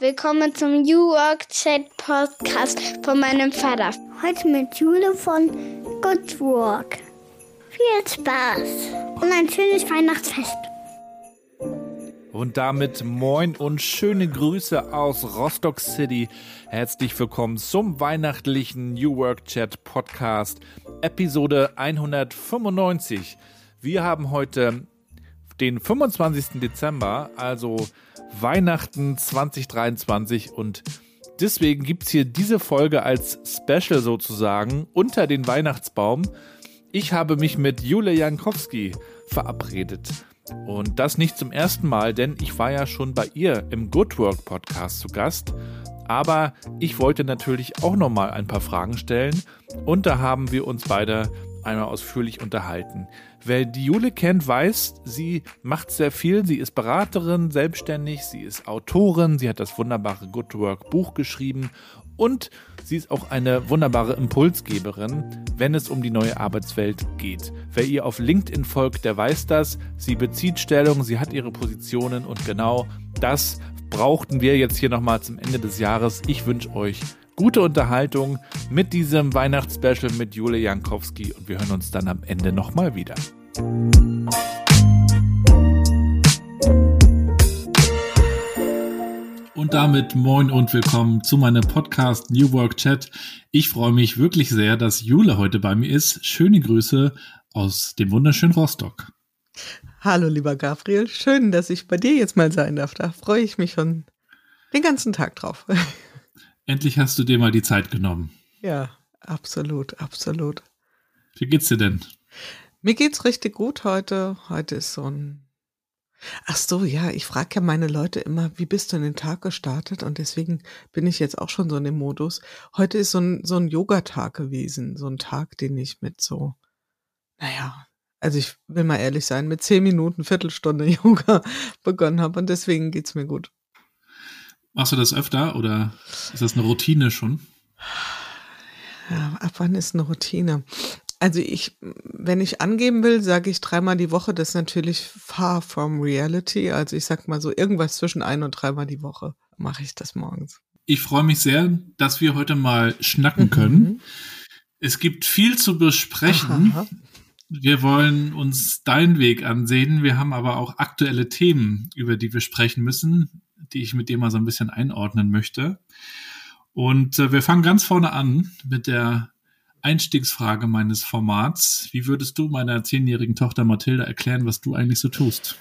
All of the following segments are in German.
Willkommen zum New Work Chat Podcast von meinem Vater. Heute mit Jule von Good Work. Viel Spaß und ein schönes Weihnachtsfest. Und damit moin und schöne Grüße aus Rostock City. Herzlich willkommen zum weihnachtlichen New Work Chat Podcast, Episode 195. Wir haben heute den 25. Dezember, also Weihnachten 2023 und deswegen gibt es hier diese Folge als Special sozusagen unter den Weihnachtsbaum. Ich habe mich mit Jule Jankowski verabredet. Und das nicht zum ersten Mal, denn ich war ja schon bei ihr im Good Work Podcast zu Gast. Aber ich wollte natürlich auch nochmal ein paar Fragen stellen und da haben wir uns beide einmal ausführlich unterhalten. Wer die Jule kennt, weiß, sie macht sehr viel. Sie ist Beraterin, selbstständig, sie ist Autorin, sie hat das wunderbare Good Work Buch geschrieben und sie ist auch eine wunderbare Impulsgeberin, wenn es um die neue Arbeitswelt geht. Wer ihr auf LinkedIn folgt, der weiß das. Sie bezieht Stellung, sie hat ihre Positionen und genau das brauchten wir jetzt hier nochmal zum Ende des Jahres. Ich wünsche euch gute Unterhaltung mit diesem Weihnachtsspecial mit Jule Jankowski und wir hören uns dann am Ende nochmal wieder. Und damit moin und willkommen zu meinem Podcast New Work Chat. Ich freue mich wirklich sehr, dass Jule heute bei mir ist. Schöne Grüße aus dem wunderschönen Rostock. Hallo, lieber Gabriel. Schön, dass ich bei dir jetzt mal sein darf. Da freue ich mich schon den ganzen Tag drauf. Endlich hast du dir mal die Zeit genommen. Ja, absolut, absolut. Wie geht's dir denn? Mir geht's richtig gut heute. Heute ist so ein. Ach so, ja, ich frage ja meine Leute immer, wie bist du in den Tag gestartet? Und deswegen bin ich jetzt auch schon so in dem Modus. Heute ist so ein, so ein Yoga-Tag gewesen. So ein Tag, den ich mit so, naja, also ich will mal ehrlich sein, mit zehn Minuten, Viertelstunde Yoga begonnen habe. Und deswegen geht's mir gut. Machst du das öfter oder ist das eine Routine schon? Ja, ab wann ist eine Routine? Also ich, wenn ich angeben will, sage ich dreimal die Woche. Das ist natürlich far from reality. Also ich sag mal so irgendwas zwischen ein und dreimal die Woche mache ich das morgens. Ich freue mich sehr, dass wir heute mal schnacken können. Mhm. Es gibt viel zu besprechen. Aha. Wir wollen uns deinen Weg ansehen. Wir haben aber auch aktuelle Themen, über die wir sprechen müssen die ich mit dir mal so ein bisschen einordnen möchte. Und äh, wir fangen ganz vorne an mit der Einstiegsfrage meines Formats. Wie würdest du meiner zehnjährigen Tochter Mathilda erklären, was du eigentlich so tust?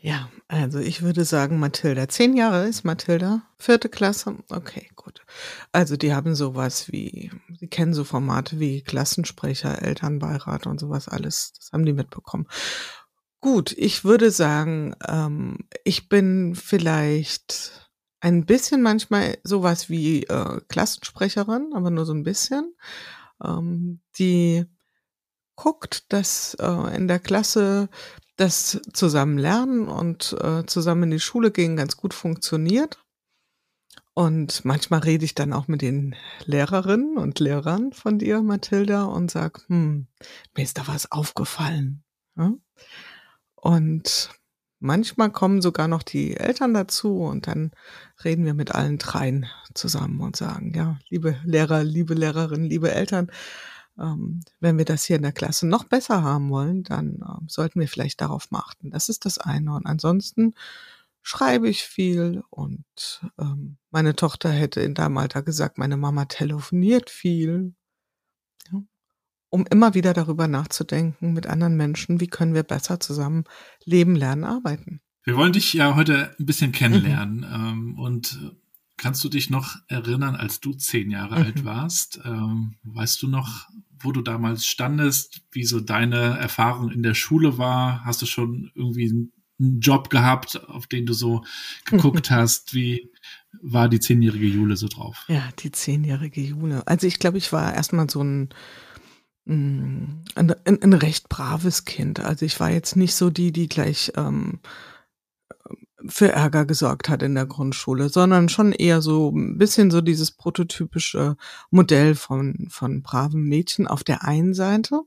Ja, also ich würde sagen, Mathilda. Zehn Jahre ist Mathilda. Vierte Klasse. Okay, gut. Also die haben sowas wie, sie kennen so Formate wie Klassensprecher, Elternbeirat und sowas alles. Das haben die mitbekommen. Gut, ich würde sagen, ähm, ich bin vielleicht ein bisschen manchmal sowas wie äh, Klassensprecherin, aber nur so ein bisschen, ähm, die guckt, dass äh, in der Klasse das zusammen lernen und äh, zusammen in die Schule gehen ganz gut funktioniert. Und manchmal rede ich dann auch mit den Lehrerinnen und Lehrern von dir, Mathilda, und sag, hm, mir ist da was aufgefallen. Ja? Und manchmal kommen sogar noch die Eltern dazu und dann reden wir mit allen dreien zusammen und sagen, ja, liebe Lehrer, liebe Lehrerinnen, liebe Eltern, wenn wir das hier in der Klasse noch besser haben wollen, dann äh, sollten wir vielleicht darauf achten. Das ist das eine. Und ansonsten schreibe ich viel und ähm, meine Tochter hätte in deinem Alter gesagt, meine Mama telefoniert viel um immer wieder darüber nachzudenken mit anderen Menschen, wie können wir besser zusammen leben, lernen, arbeiten. Wir wollen dich ja heute ein bisschen kennenlernen. Mhm. Ähm, und kannst du dich noch erinnern, als du zehn Jahre mhm. alt warst? Ähm, weißt du noch, wo du damals standest, wie so deine Erfahrung in der Schule war? Hast du schon irgendwie einen Job gehabt, auf den du so geguckt hast? Wie war die zehnjährige Jule so drauf? Ja, die zehnjährige Jule. Also ich glaube, ich war erstmal so ein ein, ein, ein, recht braves Kind. Also ich war jetzt nicht so die, die gleich ähm, für Ärger gesorgt hat in der Grundschule, sondern schon eher so ein bisschen so dieses prototypische Modell von, von braven Mädchen auf der einen Seite.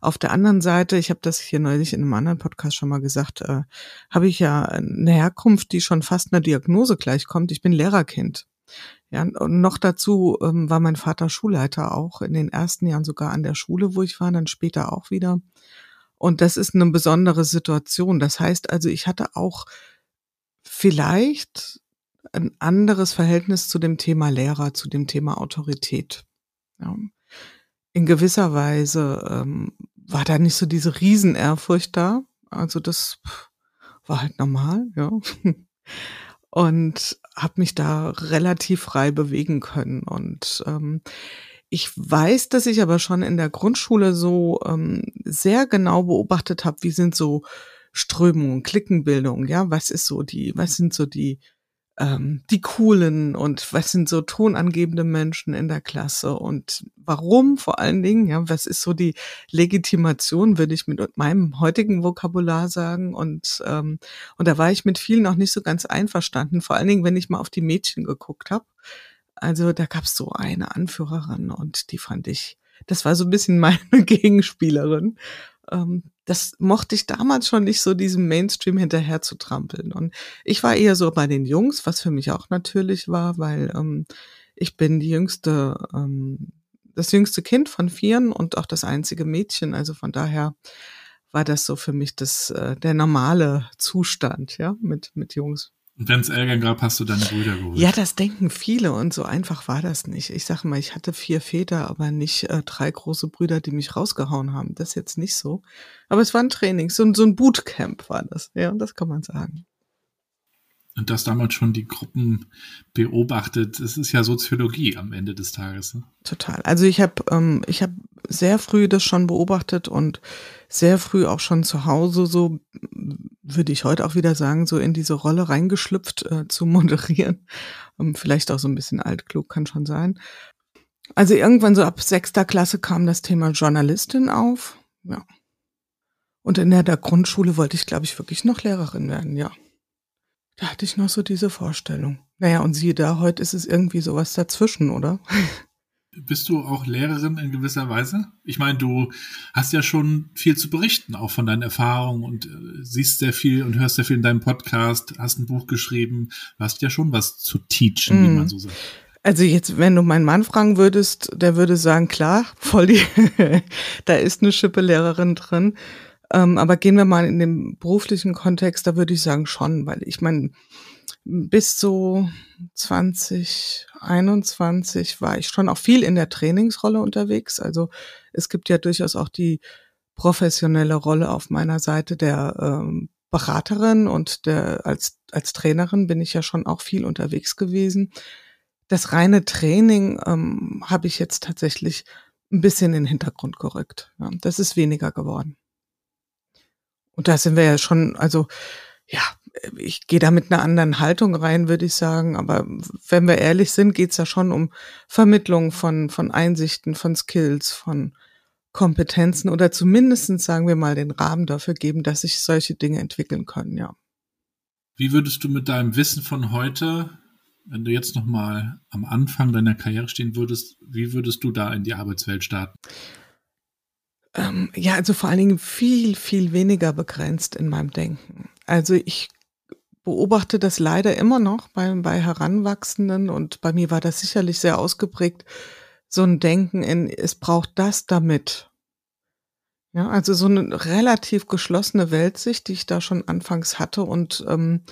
Auf der anderen Seite, ich habe das hier neulich in einem anderen Podcast schon mal gesagt, äh, habe ich ja eine Herkunft, die schon fast einer Diagnose gleichkommt. Ich bin Lehrerkind. Ja, und noch dazu ähm, war mein Vater Schulleiter auch in den ersten Jahren sogar an der Schule, wo ich war, dann später auch wieder. Und das ist eine besondere Situation. Das heißt also, ich hatte auch vielleicht ein anderes Verhältnis zu dem Thema Lehrer, zu dem Thema Autorität. Ja. In gewisser Weise ähm, war da nicht so diese Riesenehrfurcht da. Also das war halt normal, ja. Und habe mich da relativ frei bewegen können. Und ähm, ich weiß, dass ich aber schon in der Grundschule so ähm, sehr genau beobachtet habe, wie sind so Strömungen, Klickenbildung, ja, was ist so die, was sind so die ähm, die coolen und was sind so tonangebende Menschen in der Klasse und warum vor allen Dingen, ja, was ist so die Legitimation, würde ich mit meinem heutigen Vokabular sagen und ähm, und da war ich mit vielen auch nicht so ganz einverstanden, vor allen Dingen, wenn ich mal auf die Mädchen geguckt habe. Also da gab es so eine Anführerin und die fand ich, das war so ein bisschen meine Gegenspielerin. Ähm, das mochte ich damals schon nicht so, diesem Mainstream hinterher zu trampeln. Und ich war eher so bei den Jungs, was für mich auch natürlich war, weil ähm, ich bin die jüngste, ähm, das jüngste Kind von vieren und auch das einzige Mädchen. Also von daher war das so für mich das äh, der normale Zustand, ja, mit mit Jungs. Und wenn es Ärger gab, hast du deine Brüder geholt. Ja, das denken viele und so einfach war das nicht. Ich sage mal, ich hatte vier Väter, aber nicht äh, drei große Brüder, die mich rausgehauen haben. Das jetzt nicht so. Aber es war ein Training, so, so ein Bootcamp war das. Ja, das kann man sagen. Und das damals schon die Gruppen beobachtet. Es ist ja Soziologie am Ende des Tages. Ne? Total. Also ich habe ähm, ich habe sehr früh das schon beobachtet und sehr früh auch schon zu Hause so würde ich heute auch wieder sagen so in diese Rolle reingeschlüpft äh, zu moderieren. Ähm, vielleicht auch so ein bisschen altklug kann schon sein. Also irgendwann so ab sechster Klasse kam das Thema Journalistin auf. Ja. Und in der, der Grundschule wollte ich, glaube ich, wirklich noch Lehrerin werden, ja. Da hatte ich noch so diese Vorstellung. Naja, und siehe da, heute ist es irgendwie sowas dazwischen, oder? Bist du auch Lehrerin in gewisser Weise? Ich meine, du hast ja schon viel zu berichten, auch von deinen Erfahrungen und äh, siehst sehr viel und hörst sehr viel in deinem Podcast, hast ein Buch geschrieben, hast ja schon was zu teachen, mm. wie man so sagt. Also jetzt, wenn du meinen Mann fragen würdest, der würde sagen, klar, voll die, da ist eine Schippe Lehrerin drin. Ähm, aber gehen wir mal in den beruflichen Kontext, da würde ich sagen schon, weil ich meine, bis so 2021 war ich schon auch viel in der Trainingsrolle unterwegs. Also es gibt ja durchaus auch die professionelle Rolle auf meiner Seite der ähm, Beraterin und der als als Trainerin bin ich ja schon auch viel unterwegs gewesen. Das reine Training ähm, habe ich jetzt tatsächlich ein bisschen in den Hintergrund gerückt. Ja, das ist weniger geworden. Und da sind wir ja schon, also ja, ich gehe da mit einer anderen Haltung rein, würde ich sagen. Aber wenn wir ehrlich sind, geht es ja schon um Vermittlung von, von Einsichten, von Skills, von Kompetenzen oder zumindestens sagen wir mal, den Rahmen dafür geben, dass sich solche Dinge entwickeln können, ja. Wie würdest du mit deinem Wissen von heute, wenn du jetzt nochmal am Anfang deiner Karriere stehen würdest, wie würdest du da in die Arbeitswelt starten? Ähm, ja, also vor allen Dingen viel, viel weniger begrenzt in meinem Denken. Also ich beobachte das leider immer noch bei, bei Heranwachsenden und bei mir war das sicherlich sehr ausgeprägt, so ein Denken in, es braucht das damit. Ja, also so eine relativ geschlossene Weltsicht, die ich da schon anfangs hatte und ähm,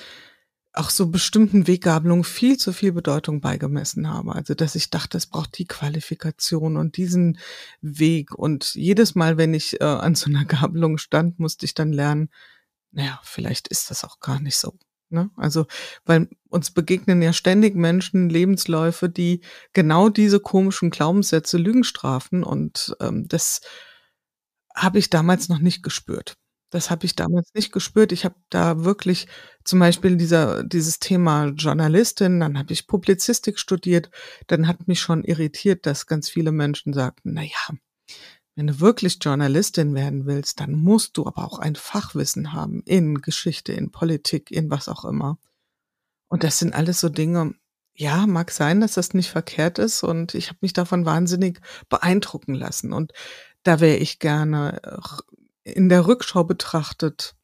auch so bestimmten Weggabelungen viel zu viel Bedeutung beigemessen habe. Also, dass ich dachte, es braucht die Qualifikation und diesen Weg. Und jedes Mal, wenn ich äh, an so einer Gabelung stand, musste ich dann lernen, naja, vielleicht ist das auch gar nicht so. Ne? Also, weil uns begegnen ja ständig Menschen, Lebensläufe, die genau diese komischen Glaubenssätze Lügen strafen. Und ähm, das habe ich damals noch nicht gespürt. Das habe ich damals nicht gespürt. Ich habe da wirklich zum Beispiel dieser, dieses Thema Journalistin, dann habe ich Publizistik studiert, dann hat mich schon irritiert, dass ganz viele Menschen sagten, na ja, wenn du wirklich Journalistin werden willst, dann musst du aber auch ein Fachwissen haben in Geschichte, in Politik, in was auch immer. Und das sind alles so Dinge, ja, mag sein, dass das nicht verkehrt ist und ich habe mich davon wahnsinnig beeindrucken lassen. Und da wäre ich gerne in der Rückschau betrachtet.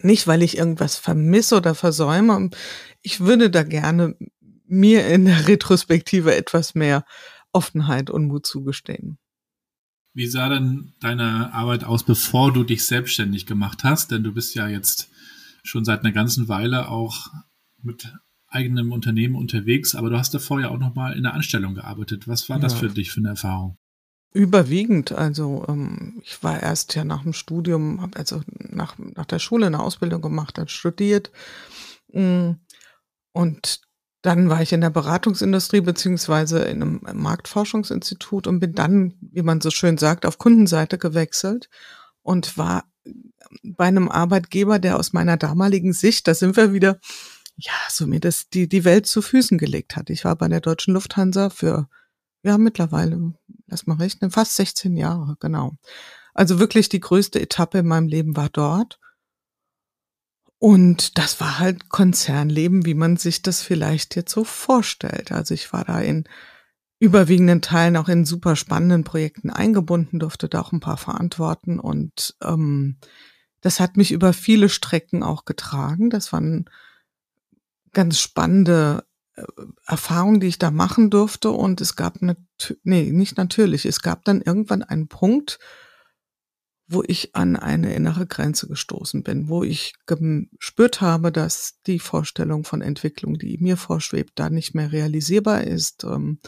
Nicht, weil ich irgendwas vermisse oder versäume. Ich würde da gerne mir in der Retrospektive etwas mehr Offenheit und Mut zugestehen. Wie sah denn deine Arbeit aus, bevor du dich selbstständig gemacht hast? Denn du bist ja jetzt schon seit einer ganzen Weile auch mit eigenem Unternehmen unterwegs, aber du hast davor ja auch noch mal in der Anstellung gearbeitet. Was war das für dich für eine Erfahrung? Überwiegend. Also ähm, ich war erst ja nach dem Studium, habe also nach, nach der Schule eine Ausbildung gemacht, dann studiert. Mm, und dann war ich in der Beratungsindustrie beziehungsweise in einem Marktforschungsinstitut und bin dann, wie man so schön sagt, auf Kundenseite gewechselt und war bei einem Arbeitgeber, der aus meiner damaligen Sicht, da sind wir wieder, ja, so mir das die die Welt zu Füßen gelegt hat. Ich war bei der Deutschen Lufthansa für ja mittlerweile, lass mal rechnen, fast 16 Jahre, genau. Also wirklich die größte Etappe in meinem Leben war dort. Und das war halt Konzernleben, wie man sich das vielleicht jetzt so vorstellt. Also ich war da in überwiegenden Teilen auch in super spannenden Projekten eingebunden, durfte da auch ein paar verantworten und ähm, das hat mich über viele Strecken auch getragen. Das waren ganz spannende Erfahrungen, die ich da machen durfte und es gab eine, nee, nicht natürlich, es gab dann irgendwann einen Punkt, wo ich an eine innere Grenze gestoßen bin, wo ich gespürt habe, dass die Vorstellung von Entwicklung, die mir vorschwebt, da nicht mehr realisierbar ist, ähm,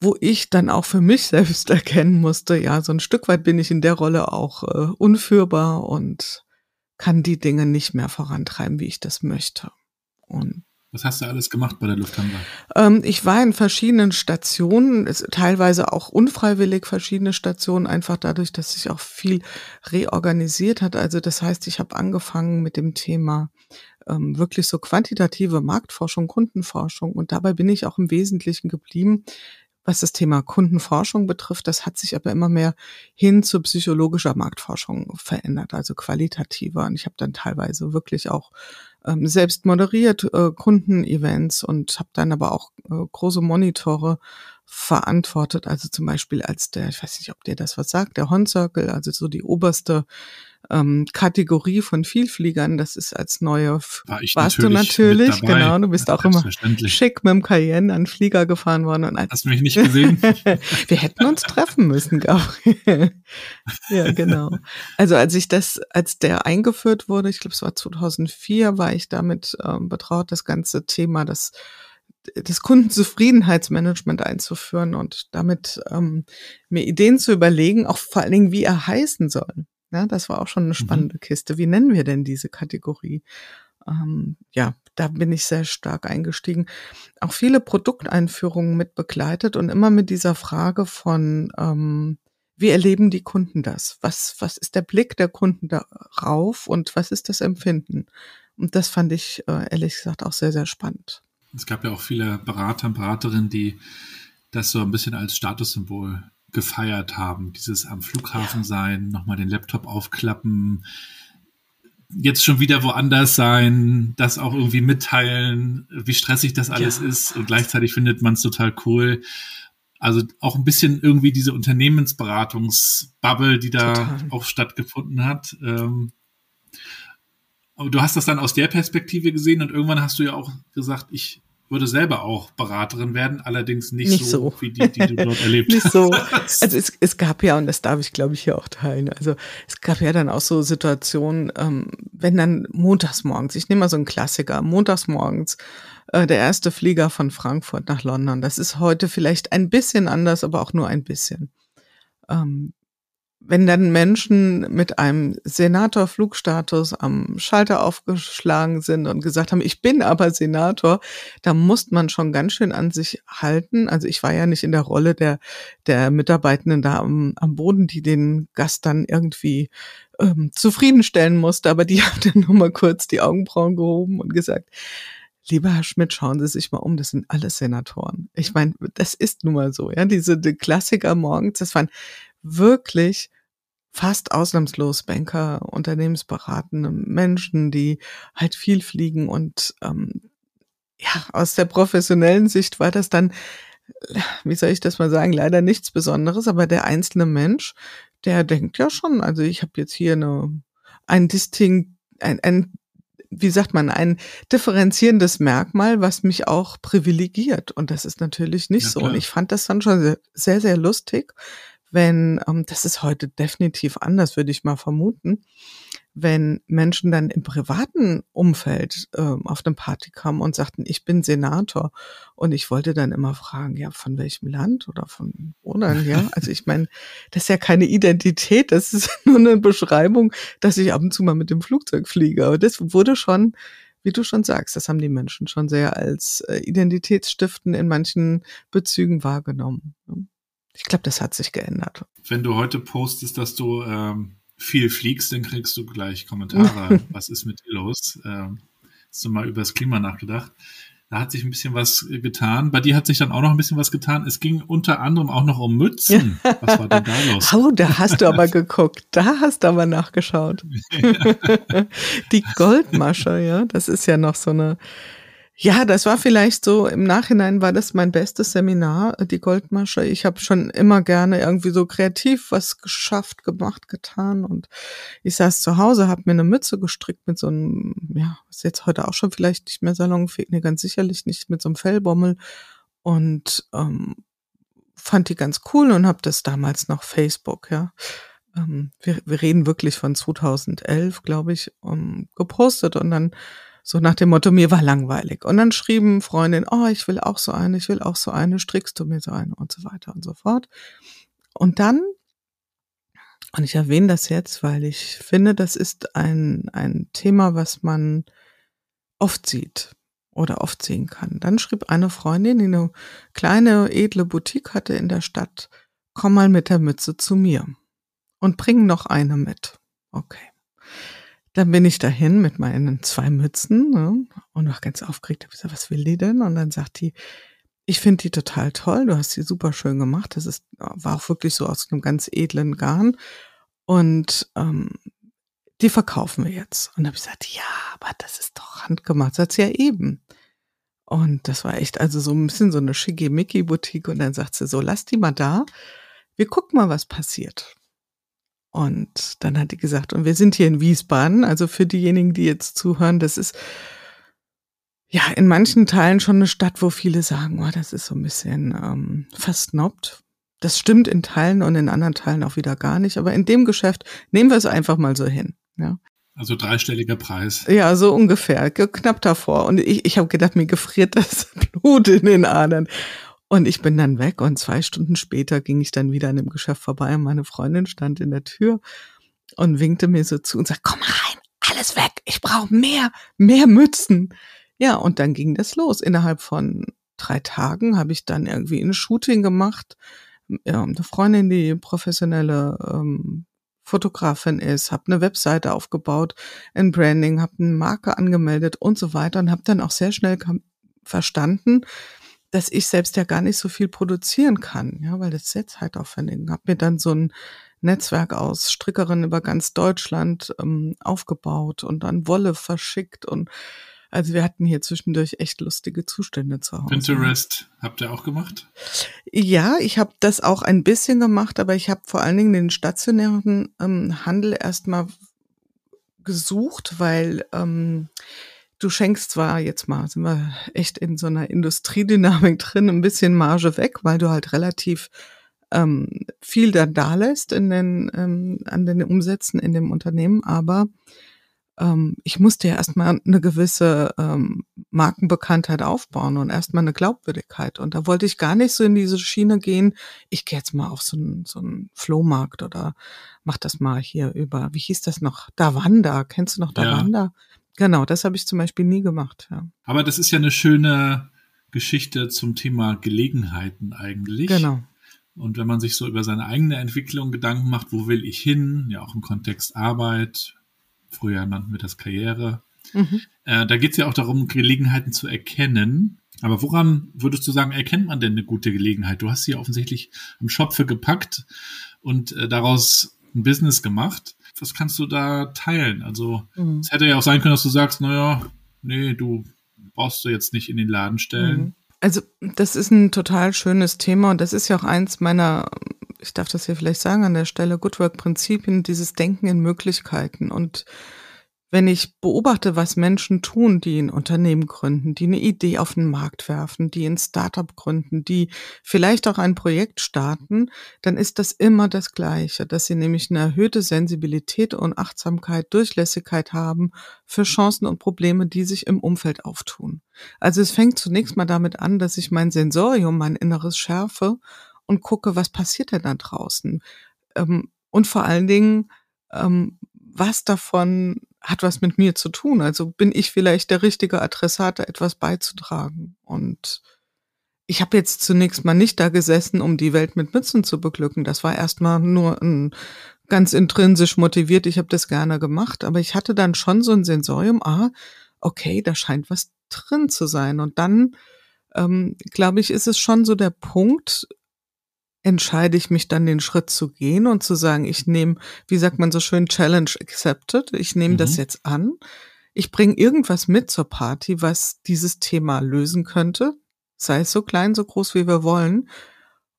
wo ich dann auch für mich selbst erkennen musste, ja, so ein Stück weit bin ich in der Rolle auch äh, unführbar und kann die Dinge nicht mehr vorantreiben, wie ich das möchte. Und was hast du alles gemacht bei der Lufthansa? Ähm, ich war in verschiedenen Stationen, teilweise auch unfreiwillig verschiedene Stationen, einfach dadurch, dass sich auch viel reorganisiert hat. Also das heißt, ich habe angefangen mit dem Thema ähm, wirklich so quantitative Marktforschung, Kundenforschung und dabei bin ich auch im Wesentlichen geblieben, was das Thema Kundenforschung betrifft. Das hat sich aber immer mehr hin zu psychologischer Marktforschung verändert, also qualitativer. Und ich habe dann teilweise wirklich auch ähm, selbst moderiert äh, Kundenevents und habe dann aber auch äh, große Monitore verantwortet. Also zum Beispiel als der, ich weiß nicht, ob dir das was sagt, der Horn Circle, also so die oberste ähm, Kategorie von Vielfliegern. Das ist als neue, War warst natürlich du natürlich, genau, du bist Ja, auch immer schick mit dem Cayenne an Flieger gefahren worden. Und Hast du mich nicht gesehen? wir hätten uns treffen müssen, Gabriel. ja, genau. Also als ich das, als der eingeführt wurde, ich glaube, es war 2004, war ich damit ähm, betraut, das ganze Thema, das das Kundenzufriedenheitsmanagement einzuführen und damit ähm, mir Ideen zu überlegen, auch vor allen Dingen, wie er heißen soll. Ja, das war auch schon eine spannende Kiste. Wie nennen wir denn diese Kategorie? Ähm, ja, da bin ich sehr stark eingestiegen. Auch viele Produkteinführungen mit begleitet und immer mit dieser Frage von, ähm, wie erleben die Kunden das? Was, was ist der Blick der Kunden darauf und was ist das Empfinden? Und das fand ich äh, ehrlich gesagt auch sehr, sehr spannend. Es gab ja auch viele Berater und Beraterinnen, die das so ein bisschen als Statussymbol gefeiert haben. Dieses am Flughafen sein, nochmal den Laptop aufklappen, jetzt schon wieder woanders sein, das auch irgendwie mitteilen, wie stressig das alles Ja. ist und gleichzeitig findet man es total cool. Also auch ein bisschen irgendwie diese Unternehmensberatungsbubble, die da Total. auch stattgefunden hat. Ähm, aber du hast das dann aus der Perspektive gesehen und irgendwann hast du ja auch gesagt, ich würde selber auch Beraterin werden, allerdings nicht, Nicht so, so. wie die, die du dort erlebt Nicht so. hast. Also es, es gab ja, und das darf ich glaube ich hier auch teilen, also es gab ja dann auch so Situationen, ähm, wenn dann montags morgens, ich nehme mal so einen Klassiker, montags morgens äh, der erste Flieger von Frankfurt nach London. Das ist heute vielleicht ein bisschen anders, aber auch nur ein bisschen. Ähm, wenn dann Menschen mit einem Senator-Flugstatus am Schalter aufgeschlagen sind und gesagt haben, ich bin aber Senator, da muss man schon ganz schön an sich halten. Also ich war ja nicht in der Rolle der, der Mitarbeitenden da am, am Boden, die den Gast dann irgendwie ähm, zufriedenstellen musste, aber die haben dann nur mal kurz die Augenbrauen gehoben und gesagt, Lieber Herr Schmidt, schauen Sie sich mal um, das sind alles Senatoren. Ich meine, das ist nun mal so, ja, diese die Klassiker morgens, das waren wirklich fast ausnahmslos Banker, unternehmensberatende Menschen, die halt viel fliegen und ähm, ja, aus der professionellen Sicht war das dann wie soll ich das mal sagen, leider nichts Besonderes, aber der einzelne Mensch, der denkt ja schon, also ich habe jetzt hier eine, ein Distinkt, ein, ein, wie sagt man, ein differenzierendes Merkmal, was mich auch privilegiert. Und das ist natürlich nicht ja, so. Und ich fand das dann schon sehr, sehr lustig, wenn, ähm, das ist heute definitiv anders, würde ich mal vermuten, wenn Menschen dann im privaten Umfeld äh, auf eine Party kamen und sagten, ich bin Senator und ich wollte dann immer fragen, ja, von welchem Land oder von wo dann, ja? Also ich meine, das ist ja keine Identität, das ist nur eine Beschreibung, dass ich ab und zu mal mit dem Flugzeug fliege. Aber das wurde schon, wie du schon sagst, das haben die Menschen schon sehr als äh, Identitätsstiften in manchen Bezügen wahrgenommen. Ich glaube, das hat sich geändert. Wenn du heute postest, dass du ähm, viel fliegst, dann kriegst du gleich Kommentare. was ist mit dir los? Ähm, hast du mal über das Klima nachgedacht? Da hat sich ein bisschen was getan. Bei dir hat sich dann auch noch ein bisschen was getan. Es ging unter anderem auch noch um Mützen. Was war denn da los? Oh, da hast du aber geguckt. Da hast du aber nachgeschaut. Die Goldmasche, ja. Das ist ja noch so eine ja, das war vielleicht so, im Nachhinein war das mein bestes Seminar, die Goldmasche. Ich habe schon immer gerne irgendwie so kreativ was geschafft, gemacht, getan. Und ich saß zu Hause, habe mir eine Mütze gestrickt mit so einem, ja, ist jetzt heute auch schon vielleicht nicht mehr salonfähig, nee, ganz sicherlich nicht, mit so einem Fellbommel. Und ähm, fand die ganz cool und habe das damals noch Facebook, ja. Ähm, wir, wir reden wirklich von 2011, glaube ich, um, gepostet und dann so nach dem Motto, mir war langweilig. Und dann schrieben Freundinnen, oh, ich will auch so eine, ich will auch so eine, strickst du mir so eine und so weiter und so fort. Und dann, und ich erwähne das jetzt, weil ich finde, das ist ein, ein Thema, was man oft sieht oder oft sehen kann. Dann schrieb eine Freundin, die eine kleine, edle Boutique hatte in der Stadt, komm mal mit der Mütze zu mir und bring noch eine mit. Okay. Dann bin ich dahin mit meinen zwei Mützen ne, und war ganz aufgeregt. Hab gesagt, was will die denn? Und dann sagt die, ich finde die total toll. Du hast sie super schön gemacht. Das ist, war auch wirklich so aus einem ganz edlen Garn. Und ähm, die verkaufen wir jetzt. Und habe ich gesagt, ja, aber das ist doch handgemacht. Sagt sie ja eben. Und das war echt also so ein bisschen so eine Schickimicki-Boutique. Und dann sagt sie so, lass die mal da. Wir gucken mal, was passiert. Und dann hat die gesagt, und wir sind hier in Wiesbaden, also für diejenigen, die jetzt zuhören, das ist ja in manchen Teilen schon eine Stadt, wo viele sagen, oh, das ist so ein bisschen ähm, versnobbt. Das stimmt in Teilen und in anderen Teilen auch wieder gar nicht. Aber in dem Geschäft nehmen wir es einfach mal so hin. Ja. Also dreistelliger Preis. Ja, so ungefähr, knapp davor. Und ich, ich habe gedacht, mir gefriert das Blut in den Adern. Und ich bin dann weg und zwei Stunden später ging ich dann wieder an dem Geschäft vorbei und meine Freundin stand in der Tür und winkte mir so zu und sagte, komm rein, alles weg, ich brauche mehr, mehr Mützen. Ja, und dann ging das los. Innerhalb von drei Tagen habe ich dann irgendwie ein Shooting gemacht. Ja, eine Freundin, die professionelle ähm, Fotografin ist, habe eine Webseite aufgebaut, ein Branding, habe eine Marke angemeldet und so weiter und habe dann auch sehr schnell verstanden, dass ich selbst ja gar nicht so viel produzieren kann, ja, weil das jetzt halt aufwendig. Hab mir dann so ein Netzwerk aus Strickerinnen über ganz Deutschland ähm, aufgebaut und dann Wolle verschickt und also wir hatten hier zwischendurch echt lustige Zustände zu Hause. Pinterest habt ihr auch gemacht? Ja, ich habe das auch ein bisschen gemacht, aber ich habe vor allen Dingen den stationären ähm, Handel erstmal gesucht, weil ähm, du schenkst zwar jetzt mal, sind wir echt in so einer Industriedynamik drin, ein bisschen Marge weg, weil du halt relativ ähm, viel dann da lässt in den, ähm, an den Umsätzen in dem Unternehmen, aber ähm, ich musste ja erstmal eine gewisse ähm, Markenbekanntheit aufbauen und erstmal eine Glaubwürdigkeit. Und da wollte ich gar nicht so in diese Schiene gehen, ich gehe jetzt mal auf so einen, so einen Flohmarkt oder mach das mal hier über, wie hieß das noch? Davanda, kennst du noch Davanda? Ja. Genau, das habe ich zum Beispiel nie gemacht. Ja. Aber das ist ja eine schöne Geschichte zum Thema Gelegenheiten eigentlich. Genau. Und wenn man sich so über seine eigene Entwicklung Gedanken macht, wo will ich hin, ja auch im Kontext Arbeit, früher nannten wir das Karriere, mhm. äh, da geht es ja auch darum, Gelegenheiten zu erkennen. Aber woran würdest du sagen, erkennt man denn eine gute Gelegenheit? Du hast sie offensichtlich am Schopfe gepackt und äh, daraus ein Business gemacht was kannst du da teilen? Also mhm. es hätte ja auch sein können, dass du sagst, naja, nee, du brauchst du jetzt nicht in den Laden stellen. Mhm. Also, das ist ein total schönes Thema und das ist ja auch eins meiner, ich darf das hier vielleicht sagen an der Stelle, Good Work Prinzipien, dieses Denken in Möglichkeiten und wenn ich beobachte, was Menschen tun, die ein Unternehmen gründen, die eine Idee auf den Markt werfen, die ein Startup gründen, die vielleicht auch ein Projekt starten, dann ist das immer das Gleiche, dass sie nämlich eine erhöhte Sensibilität und Achtsamkeit, Durchlässigkeit haben für Chancen und Probleme, die sich im Umfeld auftun. Also es fängt zunächst mal damit an, dass ich mein Sensorium, mein Inneres schärfe und gucke, was passiert denn da draußen? Ähm, und vor allen Dingen, ähm, was davon hat was mit mir zu tun. Also bin ich vielleicht der richtige Adressat, da etwas beizutragen. Und ich habe jetzt zunächst mal nicht da gesessen, um die Welt mit Mützen zu beglücken. Das war erstmal nur ein ganz intrinsisch motiviert. Ich habe das gerne gemacht, aber ich hatte dann schon so ein Sensorium, ah, okay, da scheint was drin zu sein. Und dann, ähm, glaube ich, ist es schon so der Punkt, entscheide ich mich dann den Schritt zu gehen und zu sagen, ich nehme, wie sagt man so schön, Challenge accepted, ich nehme mhm. das jetzt an. Ich bringe irgendwas mit zur Party, was dieses Thema lösen könnte, sei es so klein, so groß, wie wir wollen.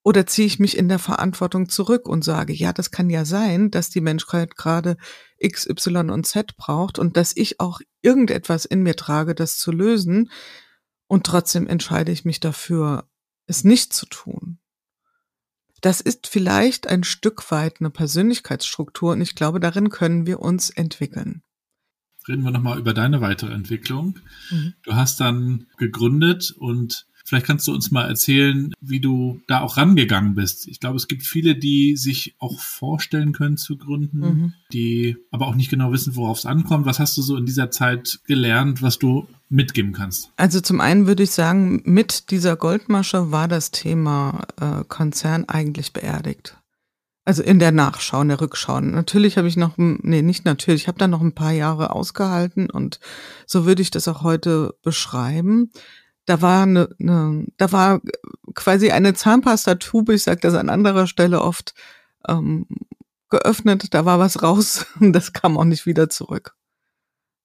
Oder ziehe ich mich in der Verantwortung zurück und sage, ja, das kann ja sein, dass die Menschheit gerade X, Y und Z braucht und dass ich auch irgendetwas in mir trage, das zu lösen. Und trotzdem entscheide ich mich dafür, es nicht zu tun. Das ist vielleicht ein Stück weit eine Persönlichkeitsstruktur und ich glaube, darin können wir uns entwickeln. Reden wir nochmal über deine weitere Entwicklung. Mhm. Du hast dann gegründet und Vielleicht kannst du uns mal erzählen, wie du da auch rangegangen bist. Ich glaube, es gibt viele, die sich auch vorstellen können zu gründen, mhm. die aber auch nicht genau wissen, worauf es ankommt. Was hast du so in dieser Zeit gelernt, was du mitgeben kannst? Also zum einen würde ich sagen, mit dieser Goldmasche war das Thema äh, Konzern eigentlich beerdigt. Also in der Nachschau, in der Rückschau. Natürlich habe ich noch, nee, nicht natürlich, ich habe da noch ein paar Jahre ausgehalten und so würde ich das auch heute beschreiben da war eine, eine, da war quasi eine Zahnpastatube, ich sage das an anderer Stelle oft, ähm, geöffnet, da war was raus und das kam auch nicht wieder zurück.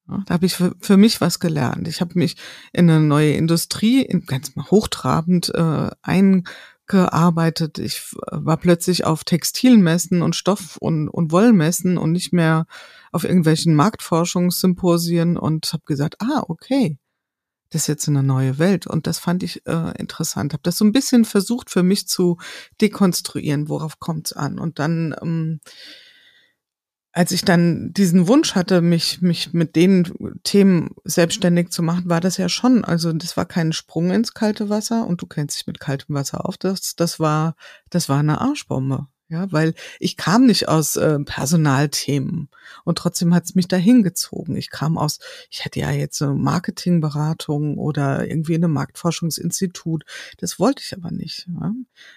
Da habe ich für, für, mich was gelernt. Ich habe mich in eine neue Industrie, in, ganz mal hochtrabend, äh, eingearbeitet. Ich war plötzlich auf Textilmessen und Stoff- und, und Wollmessen und nicht mehr auf irgendwelchen Marktforschungssymposien und habe gesagt, ah, okay, das ist jetzt eine neue Welt. Und das fand ich äh, interessant. Habe das so ein bisschen versucht für mich zu dekonstruieren, worauf kommt es an. Und dann, ähm, als ich dann diesen Wunsch hatte, mich, mich mit den Themen selbstständig zu machen, war das ja schon, also das war kein Sprung ins kalte Wasser und du kennst dich mit kaltem Wasser auf. Das, das war, das war eine Arschbombe. Ja, weil ich kam nicht aus äh, Personalthemen und trotzdem hat es mich dahin gezogen. Ich kam aus, ich hätte ja jetzt eine Marketingberatung oder irgendwie eine Marktforschungsinstitut. Das wollte ich aber nicht, ja?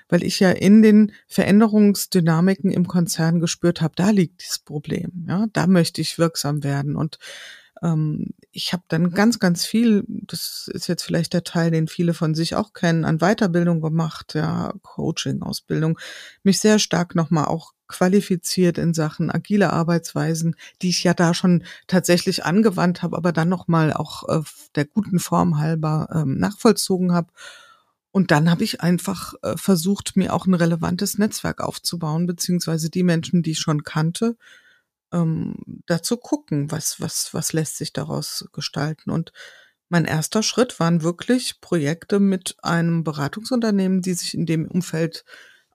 weil ich ja in den Veränderungsdynamiken im Konzern gespürt habe, da liegt das Problem. Ja, da möchte ich wirksam werden und ähm, ich habe dann ganz, ganz viel, das ist jetzt vielleicht der Teil, den viele von sich auch kennen, an Weiterbildung gemacht, ja, Coaching, Ausbildung, mich sehr stark nochmal auch qualifiziert in Sachen agile Arbeitsweisen, die ich ja da schon tatsächlich angewandt habe, aber dann nochmal auch äh, der guten Form halber ähm, nachvollzogen habe. Und dann habe ich einfach äh, versucht, mir auch ein relevantes Netzwerk aufzubauen, beziehungsweise die Menschen, die ich schon kannte, ähm, dazu gucken, was, was, was lässt sich daraus gestalten. Und mein erster Schritt waren wirklich Projekte mit einem Beratungsunternehmen, die sich in dem Umfeld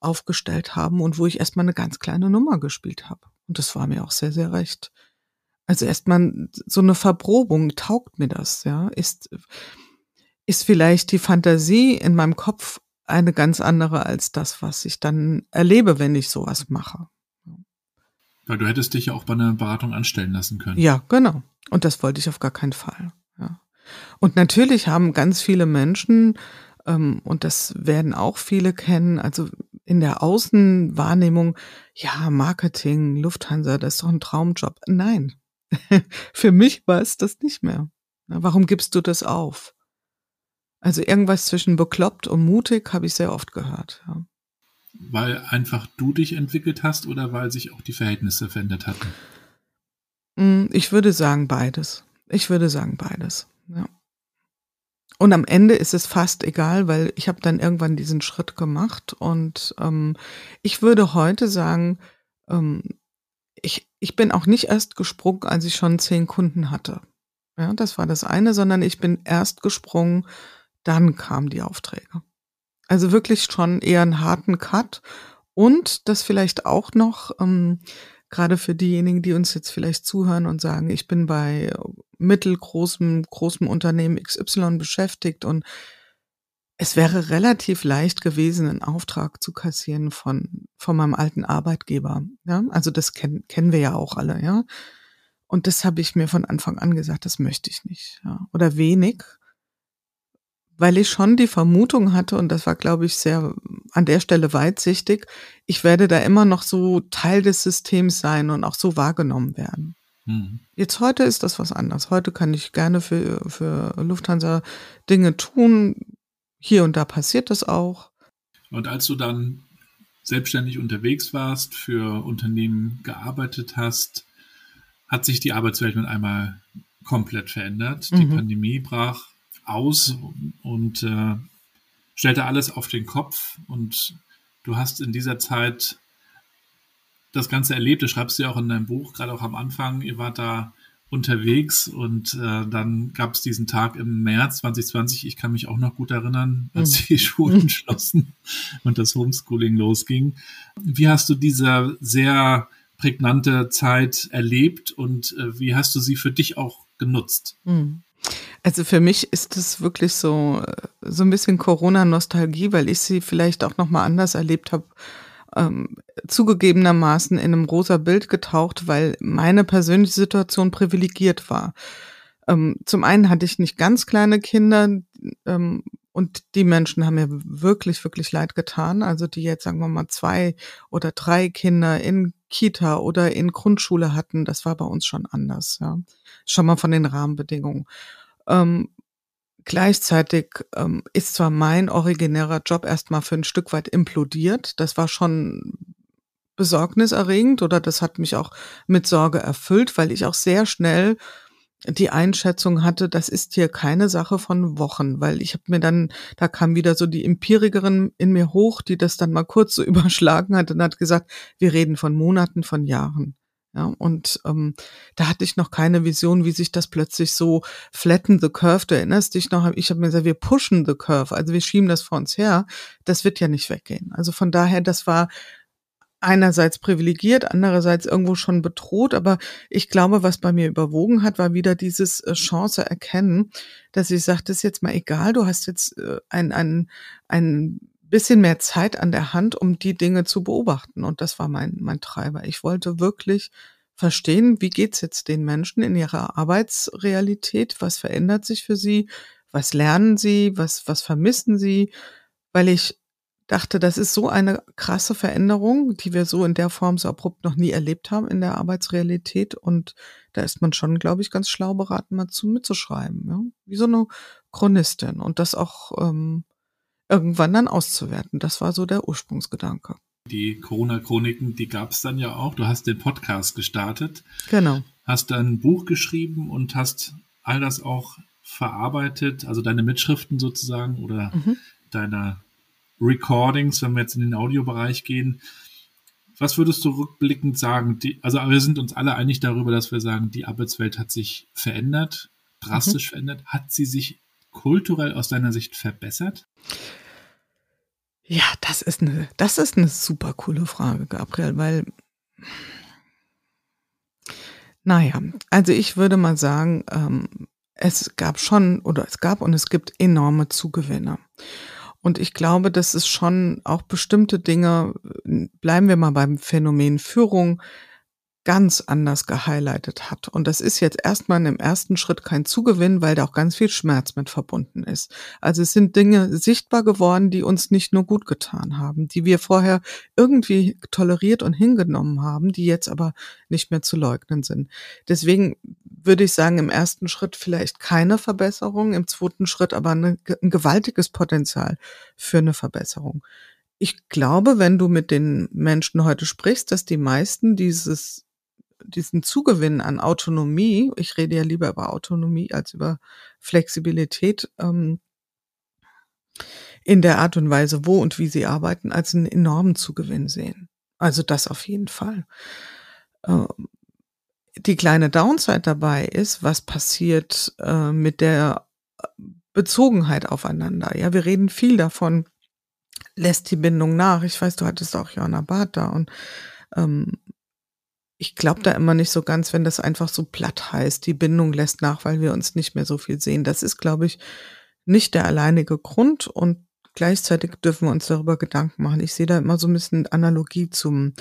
aufgestellt haben und wo ich erstmal eine ganz kleine Nummer gespielt habe. Und das war mir auch sehr, sehr recht. Also erstmal so eine Verprobung, taugt mir das, ja? Ist, ist vielleicht die Fantasie in meinem Kopf eine ganz andere als das, was ich dann erlebe, wenn ich sowas mache. Weil du hättest dich ja auch bei einer Beratung anstellen lassen können. Ja, genau. Und das wollte ich auf gar keinen Fall. Ja. Und natürlich haben ganz viele Menschen, ähm, und das werden auch viele kennen, also in der Außenwahrnehmung, ja, Marketing, Lufthansa, das ist doch ein Traumjob. Nein, für mich war es das nicht mehr. Warum gibst du das auf? Also irgendwas zwischen bekloppt und mutig habe ich sehr oft gehört. Ja weil einfach du dich entwickelt hast oder weil sich auch die Verhältnisse verändert hatten? Mm, ich würde sagen beides. Ich würde sagen beides. Ja. und am Ende ist es fast egal, weil ich habe dann irgendwann diesen Schritt gemacht und ähm, ich würde heute sagen, ähm, ich, ich bin auch nicht erst gesprungen, als ich schon zehn Kunden hatte. Ja, das war das eine, sondern ich bin erst gesprungen, dann kamen die Aufträge. Also wirklich schon eher einen harten Cut und das vielleicht auch noch, ähm, gerade für diejenigen, die uns jetzt vielleicht zuhören und sagen, ich bin bei mittelgroßem, großem Unternehmen XY beschäftigt und es wäre relativ leicht gewesen, einen Auftrag zu kassieren von, von meinem alten Arbeitgeber. Ja, also das kennen, kennen wir ja auch alle, ja. Und das habe ich mir von Anfang an gesagt, das möchte ich nicht, ja. Oder wenig weil ich schon die Vermutung hatte, und das war, glaube ich, sehr an der Stelle weitsichtig, ich werde da immer noch so Teil des Systems sein und auch so wahrgenommen werden. Mhm. Jetzt heute ist das was anderes. Heute kann ich gerne für, für Lufthansa Dinge tun. Hier und da passiert das auch. Und als du dann selbstständig unterwegs warst, für Unternehmen gearbeitet hast, hat sich die Arbeitswelt mit einmal komplett verändert. Die mhm. Pandemie brach aus und äh, stellte alles auf den Kopf. Und du hast in dieser Zeit das Ganze erlebt. Du schreibst ja auch in deinem Buch, gerade auch am Anfang, ihr wart da unterwegs und äh, dann gab es diesen Tag im März 2020. Ich kann mich auch noch gut erinnern, als mhm. die Schulen schlossen und das Homeschooling losging. Wie hast du diese sehr prägnante Zeit erlebt und äh, wie hast du sie für dich auch genutzt? Mhm. Also für mich ist es wirklich so, so ein bisschen Corona-Nostalgie, weil ich sie vielleicht auch nochmal anders erlebt habe. Ähm, zugegebenermaßen in einem rosa Bild getaucht, weil meine persönliche Situation privilegiert war. Ähm, zum einen hatte ich nicht ganz kleine Kinder ähm, und die Menschen haben mir wirklich, wirklich leid getan. Also die jetzt, sagen wir mal, zwei oder drei Kinder in Kita oder in Grundschule hatten, das war bei uns schon anders. Ja. Schon mal von den Rahmenbedingungen. Ähm, gleichzeitig ähm, ist zwar mein originärer Job erstmal für ein Stück weit implodiert. Das war schon besorgniserregend oder das hat mich auch mit Sorge erfüllt, weil ich auch sehr schnell die Einschätzung hatte, das ist hier keine Sache von Wochen, weil ich habe mir dann, da kam wieder so die Empirikerin in mir hoch, die das dann mal kurz so überschlagen hat und hat gesagt, wir reden von Monaten, von Jahren. Ja, und ähm, da hatte ich noch keine Vision, wie sich das plötzlich so flatten the curve. Du erinnerst dich noch, ich habe mir gesagt, wir pushen the curve, also wir schieben das vor uns her. Das wird ja nicht weggehen. Also von daher, das war einerseits privilegiert, andererseits irgendwo schon bedroht. Aber ich glaube, was bei mir überwogen hat, war wieder dieses äh, Chance erkennen, dass ich sagte, ist jetzt mal egal, du hast jetzt äh, ein, ein, ein bisschen mehr Zeit an der Hand, um die Dinge zu beobachten. Und das war mein, mein Treiber. Ich wollte wirklich verstehen, wie geht's jetzt den Menschen in ihrer Arbeitsrealität? Was verändert sich für sie? Was lernen sie? Was, was vermissen sie? Weil ich dachte, das ist so eine krasse Veränderung, die wir so in der Form so abrupt noch nie erlebt haben in der Arbeitsrealität. Und da ist man schon, glaube ich, ganz schlau beraten, mal zu mitzuschreiben. Ja? Wie so eine Chronistin. Und das auch ähm, irgendwann dann auszuwerten. Das war so der Ursprungsgedanke. Die Corona-Chroniken, die gab es dann ja auch. Du hast den Podcast gestartet. Genau. Hast ein Buch geschrieben und hast all das auch verarbeitet, also deine Mitschriften sozusagen oder mhm. deine Recordings, wenn wir jetzt in den Audiobereich gehen. Was würdest du rückblickend sagen? Die, also wir sind uns alle einig darüber, dass wir sagen, die Arbeitswelt hat sich verändert, drastisch mhm. verändert. Hat sie sich kulturell aus deiner Sicht verbessert? Ja, das ist eine, das ist eine super coole Frage, Gabriel, weil, naja, also ich würde mal sagen, ähm, es gab schon oder es gab und es gibt enorme Zugewinne. Und ich glaube, dass es schon auch bestimmte Dinge, bleiben wir mal beim Phänomen Führung, ganz anders gehighlightet hat. Und das ist jetzt erstmal im ersten Schritt kein Zugewinn, weil da auch ganz viel Schmerz mit verbunden ist. Also es sind Dinge sichtbar geworden, die uns nicht nur gut getan haben, die wir vorher irgendwie toleriert und hingenommen haben, die jetzt aber nicht mehr zu leugnen sind. Deswegen würde ich sagen, im ersten Schritt vielleicht keine Verbesserung, im zweiten Schritt aber eine, ein gewaltiges Potenzial für eine Verbesserung. Ich glaube, wenn du mit den Menschen heute sprichst, dass die meisten dieses diesen Zugewinn an Autonomie, ich rede ja lieber über Autonomie als über Flexibilität, ähm, in der Art und Weise, wo und wie sie arbeiten, als einen enormen Zugewinn sehen. Also das auf jeden Fall. Ähm, die kleine Downside dabei ist, was passiert äh, mit der Bezogenheit aufeinander. Ja, wir reden viel davon, lässt die Bindung nach. Ich weiß, du hattest auch Johanna Barth da und ähm, ich glaube da immer nicht so ganz, wenn das einfach so platt heißt, die Bindung lässt nach, weil wir uns nicht mehr so viel sehen. Das ist, glaube ich, nicht der alleinige Grund und gleichzeitig dürfen wir uns darüber Gedanken machen. Ich sehe da immer so ein bisschen Analogie zum,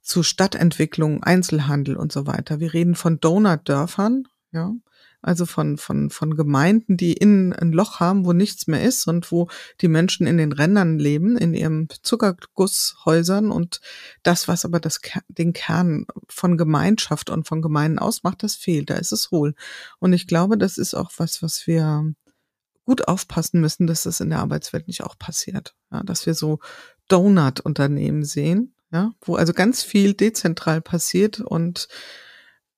zu Stadtentwicklung, Einzelhandel und so weiter. Wir reden von Donut-Dörfern, ja also von, von, von Gemeinden, die innen ein Loch haben, wo nichts mehr ist und wo die Menschen in den Rändern leben, in ihren Zuckergusshäusern und das, was aber das, den Kern von Gemeinschaft und von Gemeinden ausmacht, das fehlt, da ist es hohl. Und ich glaube, das ist auch was, was wir gut aufpassen müssen, dass das in der Arbeitswelt nicht auch passiert. Ja, dass wir so Donut-Unternehmen sehen, ja, wo also ganz viel dezentral passiert und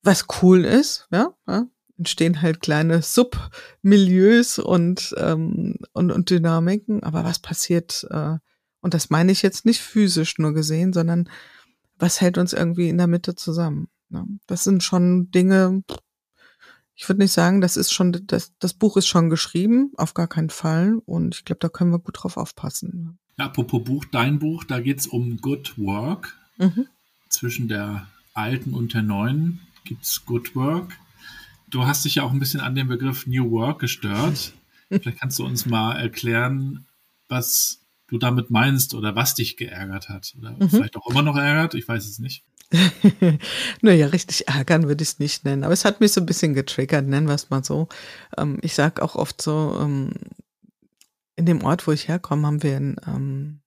was cool ist, ja, ja entstehen halt kleine Submilieus und, ähm, und, und Dynamiken. Aber was passiert, äh, und das meine ich jetzt nicht physisch nur gesehen, sondern was hält uns irgendwie in der Mitte zusammen? Ne? Das sind schon Dinge, ich würde nicht sagen, das ist schon, das, das Buch ist schon geschrieben, auf gar keinen Fall. Und ich glaube, da können wir gut drauf aufpassen. Ja, apropos Buch, dein Buch, da geht's um Good Work. Mhm. Zwischen der alten und der neuen gibt's Good Work du hast dich ja auch ein bisschen an dem Begriff New Work gestört. Vielleicht kannst du uns mal erklären, was du damit meinst oder was dich geärgert hat. Oder mhm. vielleicht auch immer noch ärgert, ich weiß es nicht. naja, richtig ärgern würde ich es nicht nennen. Aber es hat mich so ein bisschen getriggert, nennen wir es mal so. Ähm, ich sage auch oft so, ähm, in dem Ort, wo ich herkomme, haben wir ein ähm,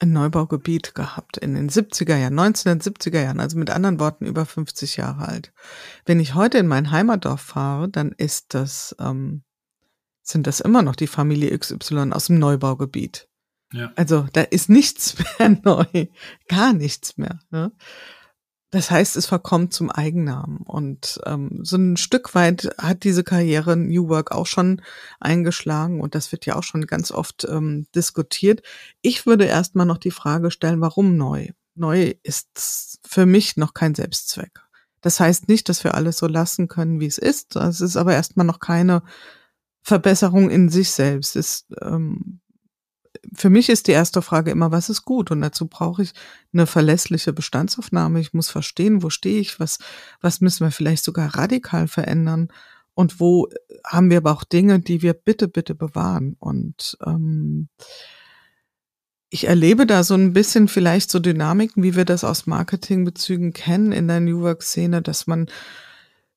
ein Neubaugebiet gehabt in den 70er Jahren, 1970er Jahren, also mit anderen Worten über 50 Jahre alt. Wenn ich heute in mein Heimatdorf fahre, dann ist das, ähm, sind das immer noch die Familie XY aus dem Neubaugebiet. Ja. Also da ist nichts mehr neu, gar nichts mehr. Ne? Das heißt, es verkommt zum Eigennamen. Und ähm, so ein Stück weit hat diese Karriere New Work auch schon eingeschlagen und das wird ja auch schon ganz oft ähm, diskutiert. Ich würde erstmal noch die Frage stellen, warum neu? Neu ist für mich noch kein Selbstzweck. Das heißt nicht, dass wir alles so lassen können, wie es ist. Es ist aber erstmal noch keine Verbesserung in sich selbst. Es ähm, für mich ist die erste Frage immer, was ist gut? Und dazu brauche ich eine verlässliche Bestandsaufnahme. Ich muss verstehen, wo stehe ich, was, was müssen wir vielleicht sogar radikal verändern und wo haben wir aber auch Dinge, die wir bitte, bitte bewahren. Und ähm, ich erlebe da so ein bisschen vielleicht so Dynamiken, wie wir das aus Marketingbezügen kennen in der New Work-Szene, dass man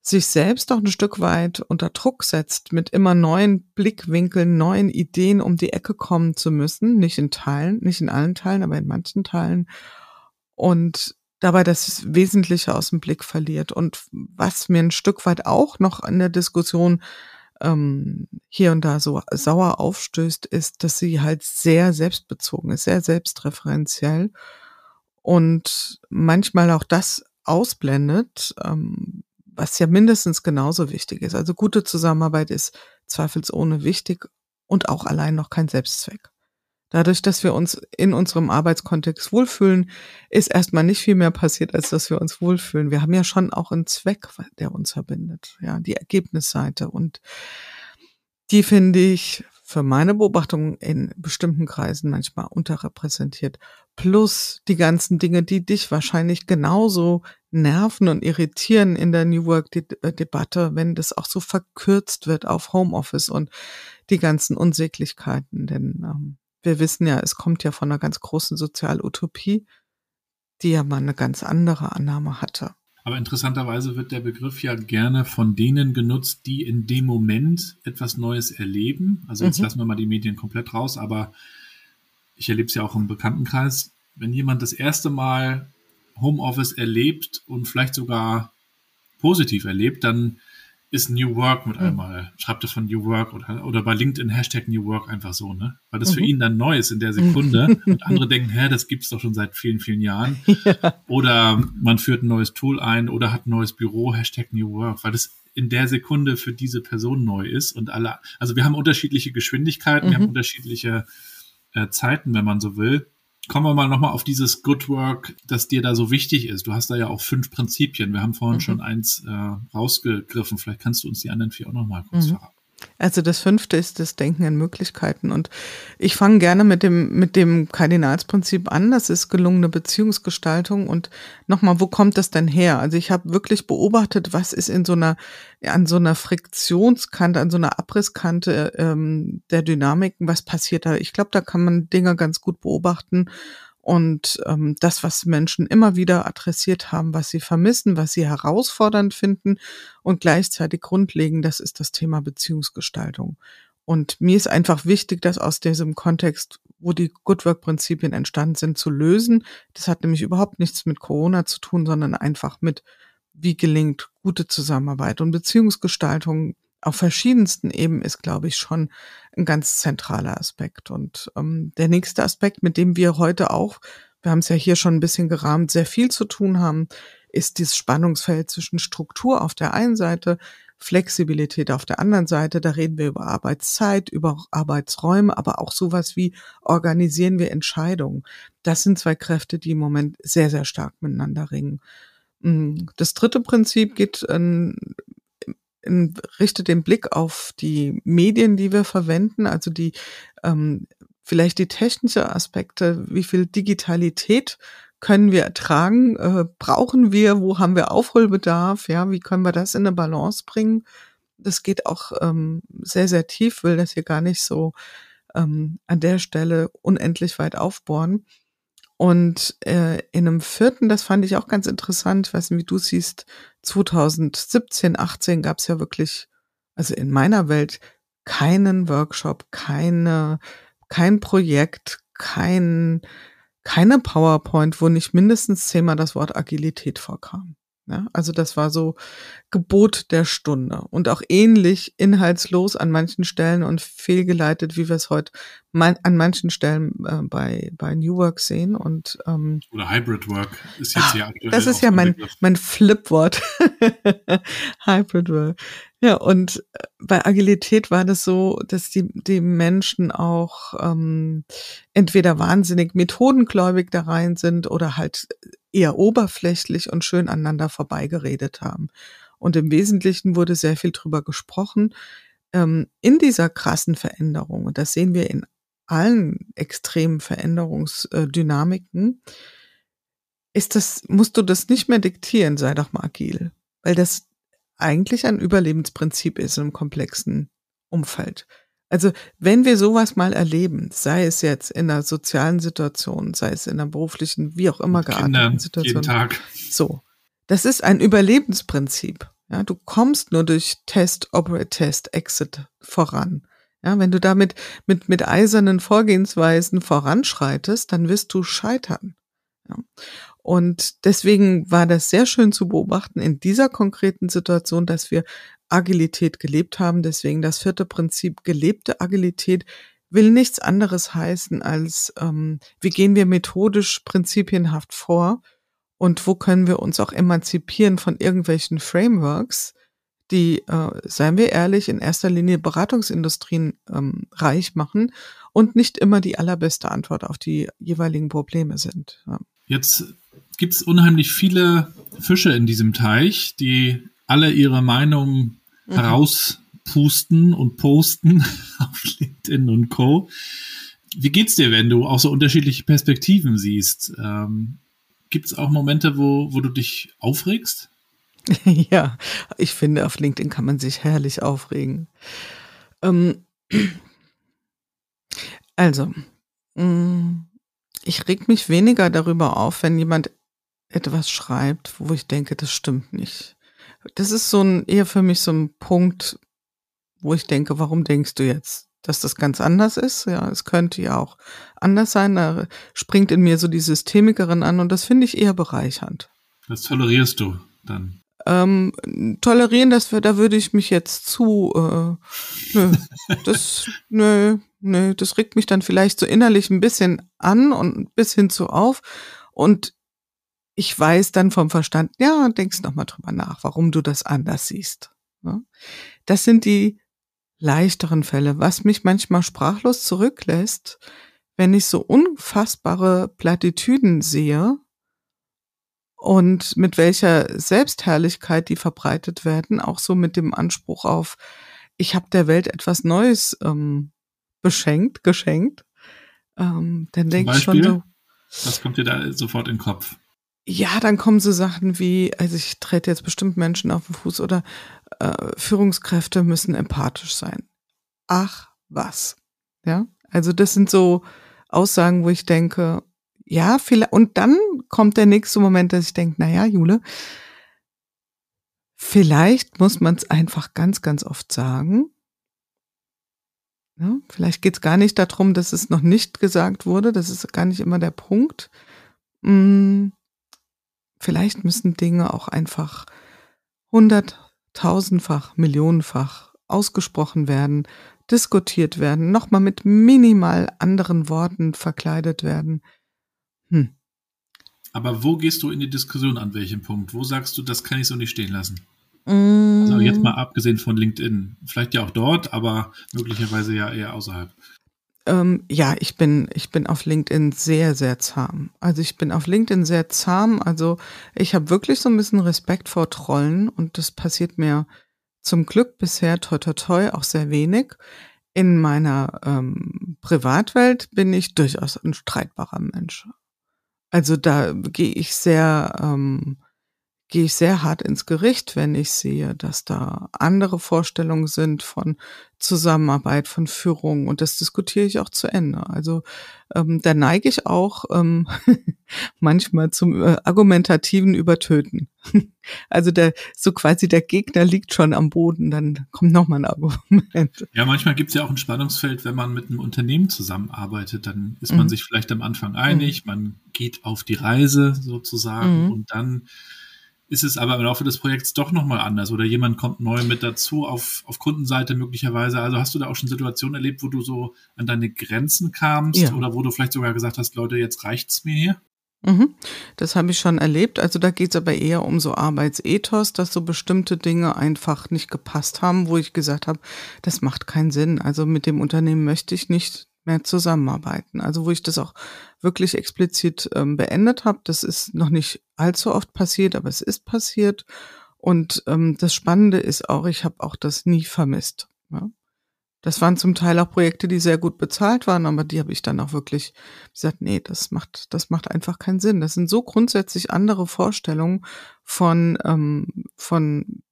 sich selbst auch ein Stück weit unter Druck setzt, mit immer neuen Blickwinkeln, neuen Ideen um die Ecke kommen zu müssen, nicht in Teilen, nicht in allen Teilen, aber in manchen Teilen und dabei das Wesentliche aus dem Blick verliert. Und was mir ein Stück weit auch noch in der Diskussion ähm, hier und da so sauer aufstößt, ist, dass sie halt sehr selbstbezogen ist, sehr selbstreferenziell und manchmal auch das ausblendet, ähm, was ja mindestens genauso wichtig ist. Also gute Zusammenarbeit ist zweifelsohne wichtig und auch allein noch kein Selbstzweck. Dadurch, dass wir uns in unserem Arbeitskontext wohlfühlen, ist erstmal nicht viel mehr passiert, als dass wir uns wohlfühlen. Wir haben ja schon auch einen Zweck, der uns verbindet. Ja, die Ergebnisseite. Und die finde ich für meine Beobachtung in bestimmten Kreisen manchmal unterrepräsentiert. Plus die ganzen Dinge, die dich wahrscheinlich genauso nerven und irritieren in der New Work-Debatte, wenn das auch so verkürzt wird auf Homeoffice und die ganzen Unsäglichkeiten. Denn ähm, wir wissen ja, es kommt ja von einer ganz großen Sozialutopie, die ja mal eine ganz andere Annahme hatte. Aber interessanterweise wird der Begriff ja gerne von denen genutzt, die in dem Moment etwas Neues erleben. Also jetzt mhm. lassen wir mal die Medien komplett raus, aber ich erlebe es ja auch im Bekanntenkreis. Wenn jemand das erste Mal Homeoffice erlebt und vielleicht sogar positiv erlebt, dann ist New Work mit hm. einmal. Schreibt er von New Work oder, oder bei LinkedIn Hashtag New Work einfach so, ne? Weil das mhm. für ihn dann neu ist in der Sekunde und andere denken, hä, das gibt's doch schon seit vielen, vielen Jahren. Ja. Oder man führt ein neues Tool ein oder hat ein neues Büro, Hashtag New Work, weil das in der Sekunde für diese Person neu ist und alle, also wir haben unterschiedliche Geschwindigkeiten, mhm. wir haben mhm. unterschiedliche äh, Zeiten, wenn man so will. Kommen wir mal nochmal auf dieses Good Work, das dir da so wichtig ist. Du hast da ja auch fünf Prinzipien. Wir haben vorhin mhm. schon eins äh, rausgegriffen. Vielleicht kannst du uns die anderen vier auch nochmal kurz mhm. verraten. Also das fünfte ist das Denken in Möglichkeiten. Und ich fange gerne mit dem, mit dem Kardinalsprinzip an. Das ist gelungene Beziehungsgestaltung. Und nochmal, wo kommt das denn her? Also ich habe wirklich beobachtet, was ist in so einer, an so einer Friktionskante, an so einer Abrisskante ähm, der Dynamiken, was passiert da? Ich glaube, da kann man Dinge ganz gut beobachten und ähm, das, was Menschen immer wieder adressiert haben, was sie vermissen, was sie herausfordernd finden und gleichzeitig grundlegend, das ist das Thema Beziehungsgestaltung. Und mir ist einfach wichtig, das aus diesem Kontext, wo die Good Work-Prinzipien entstanden sind, zu lösen. Das hat nämlich überhaupt nichts mit Corona zu tun, sondern einfach mit, wie gelingt gute Zusammenarbeit und Beziehungsgestaltung auf verschiedensten Ebenen ist, glaube ich, schon ein ganz zentraler Aspekt. Und ähm, der nächste Aspekt, mit dem wir heute auch, wir haben es ja hier schon ein bisschen gerahmt, sehr viel zu tun haben, ist dieses Spannungsfeld zwischen Struktur auf der einen Seite, Flexibilität auf der anderen Seite. Da reden wir über Arbeitszeit, über Arbeitsräume, aber auch sowas wie organisieren wir Entscheidungen. Das sind zwei Kräfte, die im Moment sehr, sehr stark miteinander ringen. Hm, das dritte Prinzip geht ähm, richte den Blick auf die Medien, die wir verwenden, also die ähm, vielleicht die technische Aspekte, wie viel Digitalität können wir ertragen, äh, brauchen wir, wo haben wir Aufholbedarf, ja, wie können wir das in eine Balance bringen? Das geht auch ähm, sehr, sehr tief, will das hier gar nicht so ähm, an der Stelle unendlich weit aufbohren. Und äh, in einem vierten, das fand ich auch ganz interessant, ich weiß nicht, wie du siehst, 2017, 18 gab es ja wirklich, also in meiner Welt, keinen Workshop, keine, kein Projekt, kein, keine PowerPoint, wo nicht mindestens zehnmal das Wort Agilität vorkam. Ja, also das war so Gebot der Stunde und auch ähnlich inhaltslos an manchen Stellen und fehlgeleitet, wie wir es heute man, an manchen Stellen äh, bei, bei New Work sehen. Und, ähm, Oder Hybrid Work ist jetzt hier aktuell. Das ist ja mein, mein Flipwort. Hybrid Work. Ja, und äh, bei Agilität war das so, dass die, die Menschen auch ähm, entweder wahnsinnig methodengläubig da rein sind oder halt eher oberflächlich und schön aneinander vorbeigeredet haben. Und im Wesentlichen wurde sehr viel drüber gesprochen. Ähm, in dieser krassen Veränderung, und das sehen wir in allen extremen Veränderungsdynamiken, ist das, musst du das nicht mehr diktieren, sei doch mal agil. Weil das eigentlich ein Überlebensprinzip ist im komplexen Umfeld. Also wenn wir sowas mal erleben, sei es jetzt in einer sozialen Situation, sei es in einer beruflichen, wie auch immer gearteten Situation. Jeden Tag. So. Das ist ein Überlebensprinzip. Ja, du kommst nur durch Test, Operate, Test, Exit voran. Ja, wenn du damit mit, mit eisernen Vorgehensweisen voranschreitest, dann wirst du scheitern. Ja. Und deswegen war das sehr schön zu beobachten in dieser konkreten Situation, dass wir Agilität gelebt haben. Deswegen das vierte Prinzip, gelebte Agilität will nichts anderes heißen als, ähm, wie gehen wir methodisch prinzipienhaft vor und wo können wir uns auch emanzipieren von irgendwelchen Frameworks, die, äh, seien wir ehrlich, in erster Linie Beratungsindustrien ähm, reich machen und nicht immer die allerbeste Antwort auf die jeweiligen Probleme sind. Ja. Jetzt gibt's unheimlich viele Fische in diesem Teich, die alle ihre Meinung mhm. herauspusten und posten auf LinkedIn und Co. Wie geht's dir, wenn du auch so unterschiedliche Perspektiven siehst? Ähm, Gibt es auch Momente, wo, wo du dich aufregst? ja, ich finde, auf LinkedIn kann man sich herrlich aufregen. Ähm, also, mm, ich reg mich weniger darüber auf, wenn jemand etwas schreibt, wo ich denke, das stimmt nicht. Das ist so ein, eher für mich so ein Punkt, wo ich denke, warum denkst du jetzt, dass das ganz anders ist? Ja, es könnte ja auch anders sein. Da springt in mir so die Systemikerin an und das finde ich eher bereichernd. Das tolerierst du dann. Ähm, tolerieren, wir, da würde ich mich jetzt zu, äh, nö, das, nö, nö, das regt mich dann vielleicht so innerlich ein bisschen an und ein bisschen zu auf. Und ich weiß dann vom Verstand, ja, denkst nochmal drüber nach, warum du das anders siehst. Ja? Das sind die leichteren Fälle. Was mich manchmal sprachlos zurücklässt, wenn ich so unfassbare Plattitüden sehe und mit welcher Selbstherrlichkeit die verbreitet werden, auch so mit dem Anspruch auf, ich habe der Welt etwas Neues ähm, beschenkt, geschenkt, ähm, dann denke ich schon so. Was kommt dir da sofort in den Kopf? Ja, dann kommen so Sachen wie, also ich trete jetzt bestimmt Menschen auf den Fuß oder äh, Führungskräfte müssen empathisch sein. Ach, was? Ja, also das sind so Aussagen, wo ich denke, ja, vielleicht, und dann kommt der nächste Moment, dass ich denke, na ja, Jule, vielleicht muss man es einfach ganz, ganz oft sagen. Ja, vielleicht geht es gar nicht darum, dass es noch nicht gesagt wurde. Das ist gar nicht immer der Punkt. Hm vielleicht müssen Dinge auch einfach hunderttausendfach, millionenfach ausgesprochen werden, diskutiert werden, nochmal mit minimal anderen Worten verkleidet werden. Hm. Aber wo gehst du in die Diskussion an welchem Punkt? Wo sagst du, das kann ich so nicht stehen lassen? Mm. Also jetzt mal abgesehen von LinkedIn. Vielleicht ja auch dort, aber möglicherweise ja eher außerhalb. Ähm, ja, ich bin, ich bin auf LinkedIn sehr, sehr zahm. Also ich bin auf LinkedIn sehr zahm. Also ich habe wirklich so ein bisschen Respekt vor Trollen und das passiert mir zum Glück bisher toi toi toi auch sehr wenig. In meiner ähm, Privatwelt bin ich durchaus ein streitbarer Mensch. Also da gehe ich sehr ähm, gehe ich sehr hart ins Gericht, wenn ich sehe, dass da andere Vorstellungen sind von Zusammenarbeit, von Führung und das diskutiere ich auch zu Ende. Also ähm, da neige ich auch ähm, manchmal zum äh, argumentativen Übertöten. also der so quasi der Gegner liegt schon am Boden, dann kommt noch mal ein Argument. Ja, manchmal gibt es ja auch ein Spannungsfeld, wenn man mit einem Unternehmen zusammenarbeitet, dann ist man mhm. sich vielleicht am Anfang einig, mhm. man geht auf die Reise sozusagen mhm. und dann ist es aber im Laufe des Projekts doch nochmal anders oder jemand kommt neu mit dazu auf, auf Kundenseite möglicherweise. Also hast du da auch schon Situationen erlebt, wo du so an deine Grenzen kamst ja. oder wo du vielleicht sogar gesagt hast, Leute, jetzt reicht's mir hier? Mhm. Das habe ich schon erlebt. Also da geht es aber eher um so Arbeitsethos, dass so bestimmte Dinge einfach nicht gepasst haben, wo ich gesagt habe, das macht keinen Sinn. Also mit dem Unternehmen möchte ich nicht mehr zusammenarbeiten. Also wo ich das auch wirklich explizit ähm, beendet habe, das ist noch nicht allzu oft passiert, aber es ist passiert. Und ähm, das Spannende ist auch, ich habe auch das nie vermisst. Ja? Das waren zum Teil auch Projekte, die sehr gut bezahlt waren, aber die habe ich dann auch wirklich gesagt, nee, das macht, das macht einfach keinen Sinn. Das sind so grundsätzlich andere Vorstellungen von, ähm, von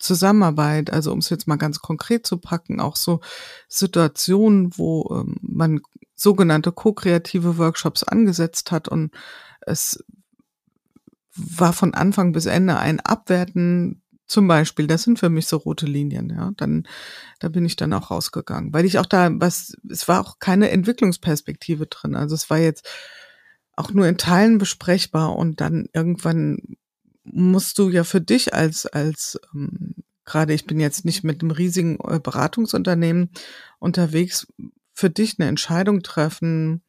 Zusammenarbeit, also um es jetzt mal ganz konkret zu packen, auch so Situationen, wo ähm, man sogenannte ko-kreative Workshops angesetzt hat und es war von Anfang bis Ende ein Abwerten zum Beispiel, das sind für mich so rote Linien, ja. Dann, da bin ich dann auch rausgegangen, weil ich auch da, was, es war auch keine Entwicklungsperspektive drin. Also es war jetzt auch nur in Teilen besprechbar und dann irgendwann musst du ja für dich als, als ähm, gerade ich bin jetzt nicht mit einem riesigen äh, Beratungsunternehmen unterwegs, für dich eine Entscheidung treffen,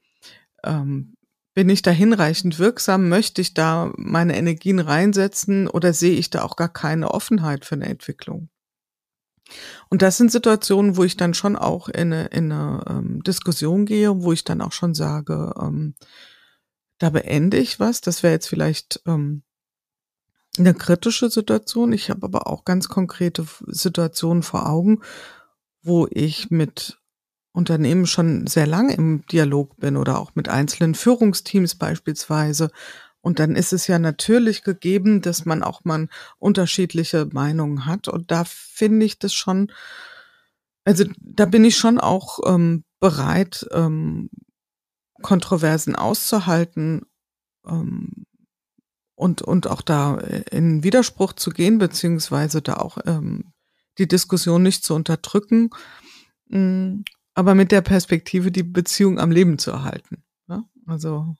ähm, bin ich da hinreichend wirksam? Möchte ich da meine Energien reinsetzen oder sehe ich da auch gar keine Offenheit für eine Entwicklung? Und das sind Situationen, wo ich dann schon auch in eine, in eine ähm, Diskussion gehe, wo ich dann auch schon sage, ähm, da beende ich was. Das wäre jetzt vielleicht ähm, eine kritische Situation. Ich habe aber auch ganz konkrete Situationen vor Augen, wo ich mit Unternehmen schon sehr lange im Dialog bin oder auch mit einzelnen Führungsteams beispielsweise. Und dann ist es ja natürlich gegeben, dass man auch mal unterschiedliche Meinungen hat. Und da finde ich das schon, also da bin ich schon auch ähm, bereit, ähm, Kontroversen auszuhalten, ähm, und, und auch da in Widerspruch zu gehen, beziehungsweise da auch ähm, die Diskussion nicht zu unterdrücken, mh, mm, aber mit der Perspektive, die Beziehung am Leben zu erhalten. Ja? Also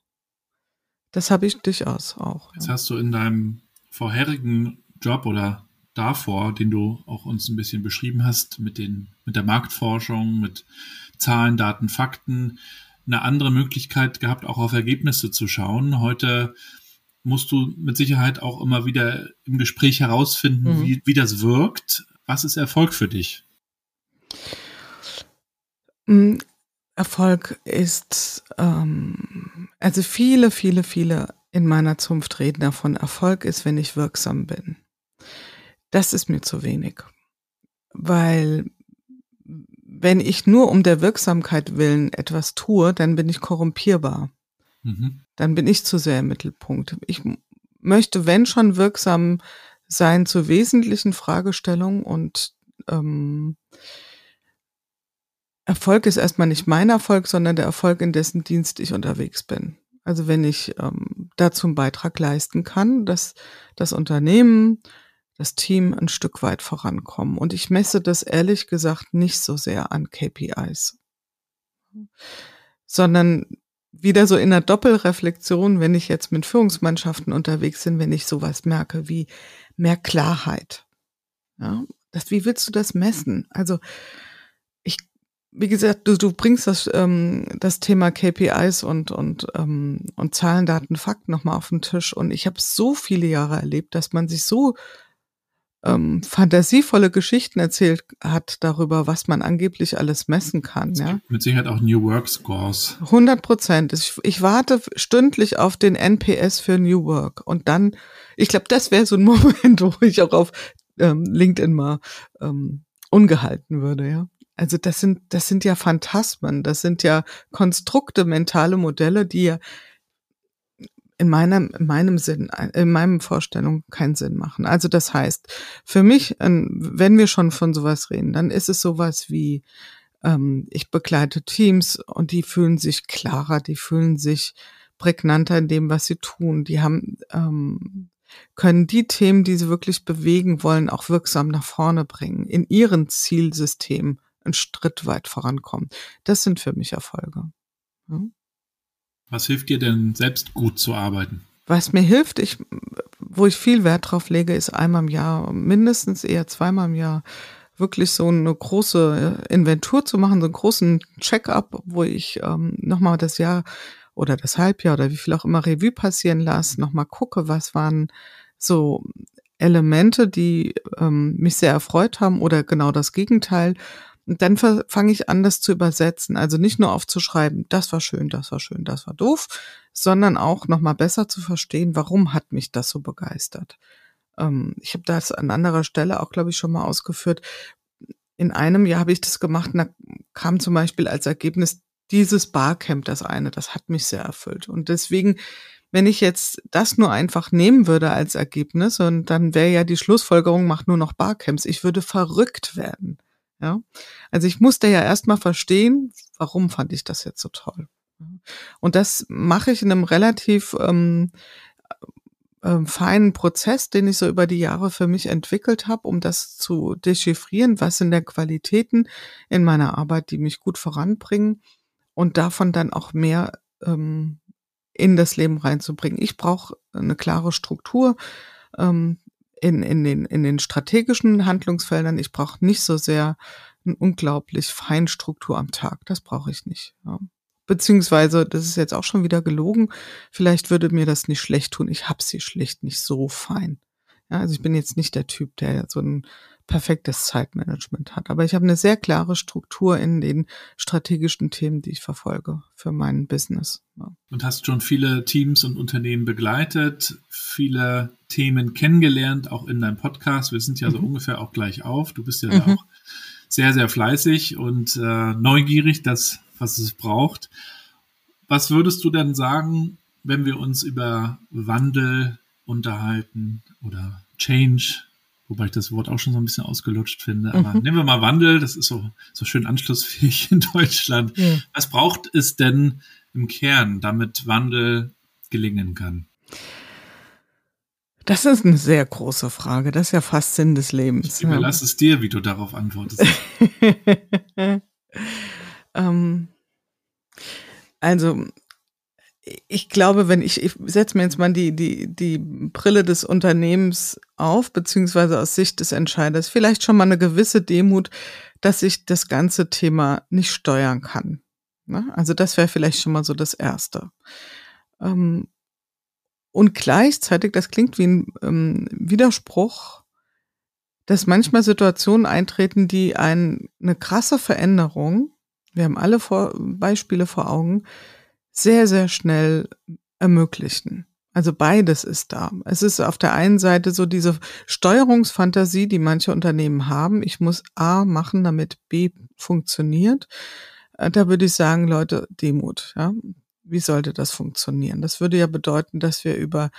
das habe ich durchaus auch. Jetzt ja. hast du in deinem vorherigen Job oder davor, den du auch uns ein bisschen beschrieben hast, mit den, mit der Marktforschung, mit Zahlen, Daten, Fakten, eine andere Möglichkeit gehabt, auch auf Ergebnisse zu schauen. Heute musst du mit Sicherheit auch immer wieder im Gespräch herausfinden, mhm. wie, wie das wirkt. Was ist Erfolg für dich? Erfolg ist, ähm, also viele, viele, viele in meiner Zunft reden davon, Erfolg ist, wenn ich wirksam bin. Das ist mir zu wenig. Weil wenn ich nur um der Wirksamkeit willen etwas tue, dann bin ich korrumpierbar. Mhm. Dann bin ich zu sehr im Mittelpunkt. Ich möchte, wenn schon, wirksam sein zu wesentlichen Fragestellungen und ähm, Erfolg ist erstmal nicht mein Erfolg, sondern der Erfolg, in dessen Dienst ich unterwegs bin. Also wenn ich ähm, dazu einen Beitrag leisten kann, dass das Unternehmen, das Team ein Stück weit vorankommen. Und ich messe das ehrlich gesagt nicht so sehr an KPIs, sondern wieder so in der Doppelreflexion, wenn ich jetzt mit Führungsmannschaften unterwegs bin, wenn ich sowas merke wie mehr Klarheit. Ja, das, wie willst du das messen? Also wie gesagt, du, du bringst das, ähm, das Thema KPIs und, und, ähm, und Zahlen, Daten, Fakten nochmal auf den Tisch. Und ich habe so viele Jahre erlebt, dass man sich so ähm, fantasievolle Geschichten erzählt hat darüber, was man angeblich alles messen kann. Es ja. Mit Sicherheit auch New Work Scores. 100 Prozent. Ich, ich warte stündlich auf den NPS für New Work. Und dann, ich glaube, das wäre so ein Moment, wo ich auch auf ähm, LinkedIn mal ähm, ungehalten würde, ja. Also das sind, das sind ja Phantasmen, das sind ja Konstrukte, mentale Modelle, die ja in meinem, in meinem Sinn, in meinem Vorstellung keinen Sinn machen. Also das heißt, für mich, wenn wir schon von sowas reden, dann ist es sowas wie, ähm, ich begleite Teams und die fühlen sich klarer, die fühlen sich prägnanter in dem, was sie tun. Die haben, ähm, können die Themen, die sie wirklich bewegen wollen, auch wirksam nach vorne bringen in ihren Zielsystemen einen Schritt weit vorankommen. Das sind für mich Erfolge. Ja. Was hilft dir denn selbst gut zu arbeiten? Was mir hilft, ich, wo ich viel Wert drauf lege, ist einmal im Jahr, mindestens eher zweimal im Jahr, wirklich so eine große Inventur zu machen, so einen großen Check-up, wo ich ähm, nochmal das Jahr oder das Halbjahr oder wie viel auch immer Revue passieren lasse, nochmal gucke, was waren so Elemente, die ähm, mich sehr erfreut haben oder genau das Gegenteil und dann fange ich an, das zu übersetzen. Also nicht nur aufzuschreiben, das war schön, das war schön, das war doof, sondern auch nochmal besser zu verstehen, warum hat mich das so begeistert. Ähm, ich habe das an anderer Stelle auch, glaube ich, schon mal ausgeführt. In einem Jahr habe ich das gemacht und da kam zum Beispiel als Ergebnis dieses Barcamp, das eine, das hat mich sehr erfüllt. Und deswegen, wenn ich jetzt das nur einfach nehmen würde als Ergebnis und dann wäre ja die Schlussfolgerung, macht nur noch Barcamps, ich würde verrückt werden. Ja, also ich musste ja erstmal verstehen, warum fand ich das jetzt so toll. Und das mache ich in einem relativ ähm, äh, feinen Prozess, den ich so über die Jahre für mich entwickelt habe, um das zu dechiffrieren, was sind der Qualitäten in meiner Arbeit, die mich gut voranbringen und davon dann auch mehr ähm, in das Leben reinzubringen. Ich brauche eine klare Struktur. Ähm, in, in, den, in den strategischen Handlungsfeldern. Ich brauche nicht so sehr eine unglaublich feine Struktur am Tag. Das brauche ich nicht. Ja. Beziehungsweise, das ist jetzt auch schon wieder gelogen. Vielleicht würde mir das nicht schlecht tun. Ich habe sie schlicht nicht so fein. Ja, also ich bin jetzt nicht der Typ, der so ein perfektes Zeitmanagement hat. Aber ich habe eine sehr klare Struktur in den strategischen Themen, die ich verfolge für mein Business. Ja. Und hast schon viele Teams und Unternehmen begleitet, viele Themen kennengelernt, auch in deinem Podcast. Wir sind ja mhm. so ungefähr auch gleich auf. Du bist ja mhm. auch sehr, sehr fleißig und äh, neugierig, das, was es braucht. Was würdest du denn sagen, wenn wir uns über Wandel unterhalten oder Change Wobei ich das Wort auch schon so ein bisschen ausgelutscht finde. Aber mhm. nehmen wir mal Wandel, das ist so, so schön anschlussfähig in Deutschland. Ja. Was braucht es denn im Kern, damit Wandel gelingen kann? Das ist eine sehr große Frage. Das ist ja fast Sinn des Lebens. Ich überlasse ja. es dir, wie du darauf antwortest. ähm, also, ich glaube, wenn ich, ich setze mir jetzt mal die, die, die Brille des Unternehmens auf, beziehungsweise aus Sicht des Entscheiders, vielleicht schon mal eine gewisse Demut, dass ich das ganze Thema nicht steuern kann. Ne? Also das wäre vielleicht schon mal so das Erste. Ähm, und gleichzeitig, das klingt wie ein ähm, Widerspruch, dass manchmal Situationen eintreten, die ein, eine krasse Veränderung, wir haben alle vor, Beispiele vor Augen, sehr, sehr schnell ermöglichen. Also beides ist da. Es ist auf der einen Seite so diese Steuerungsfantasie, die manche Unternehmen haben. Ich muss A machen, damit B funktioniert. Äh, da würde ich sagen, Leute, Demut. Ja? Wie sollte das funktionieren? Das würde ja bedeuten, dass wir über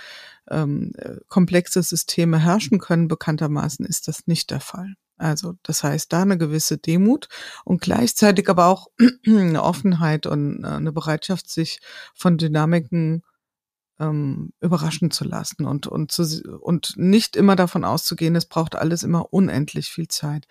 ähm, komplexe Systeme herrschen können. Bekanntermaßen ist das nicht der Fall. Also das heißt, da eine gewisse Demut und gleichzeitig aber auch eine Offenheit und äh, eine Bereitschaft, sich von Dynamiken ähm, überraschen zu lassen und, und, zu, und nicht immer davon auszugehen, es braucht alles immer unendlich viel Zeit.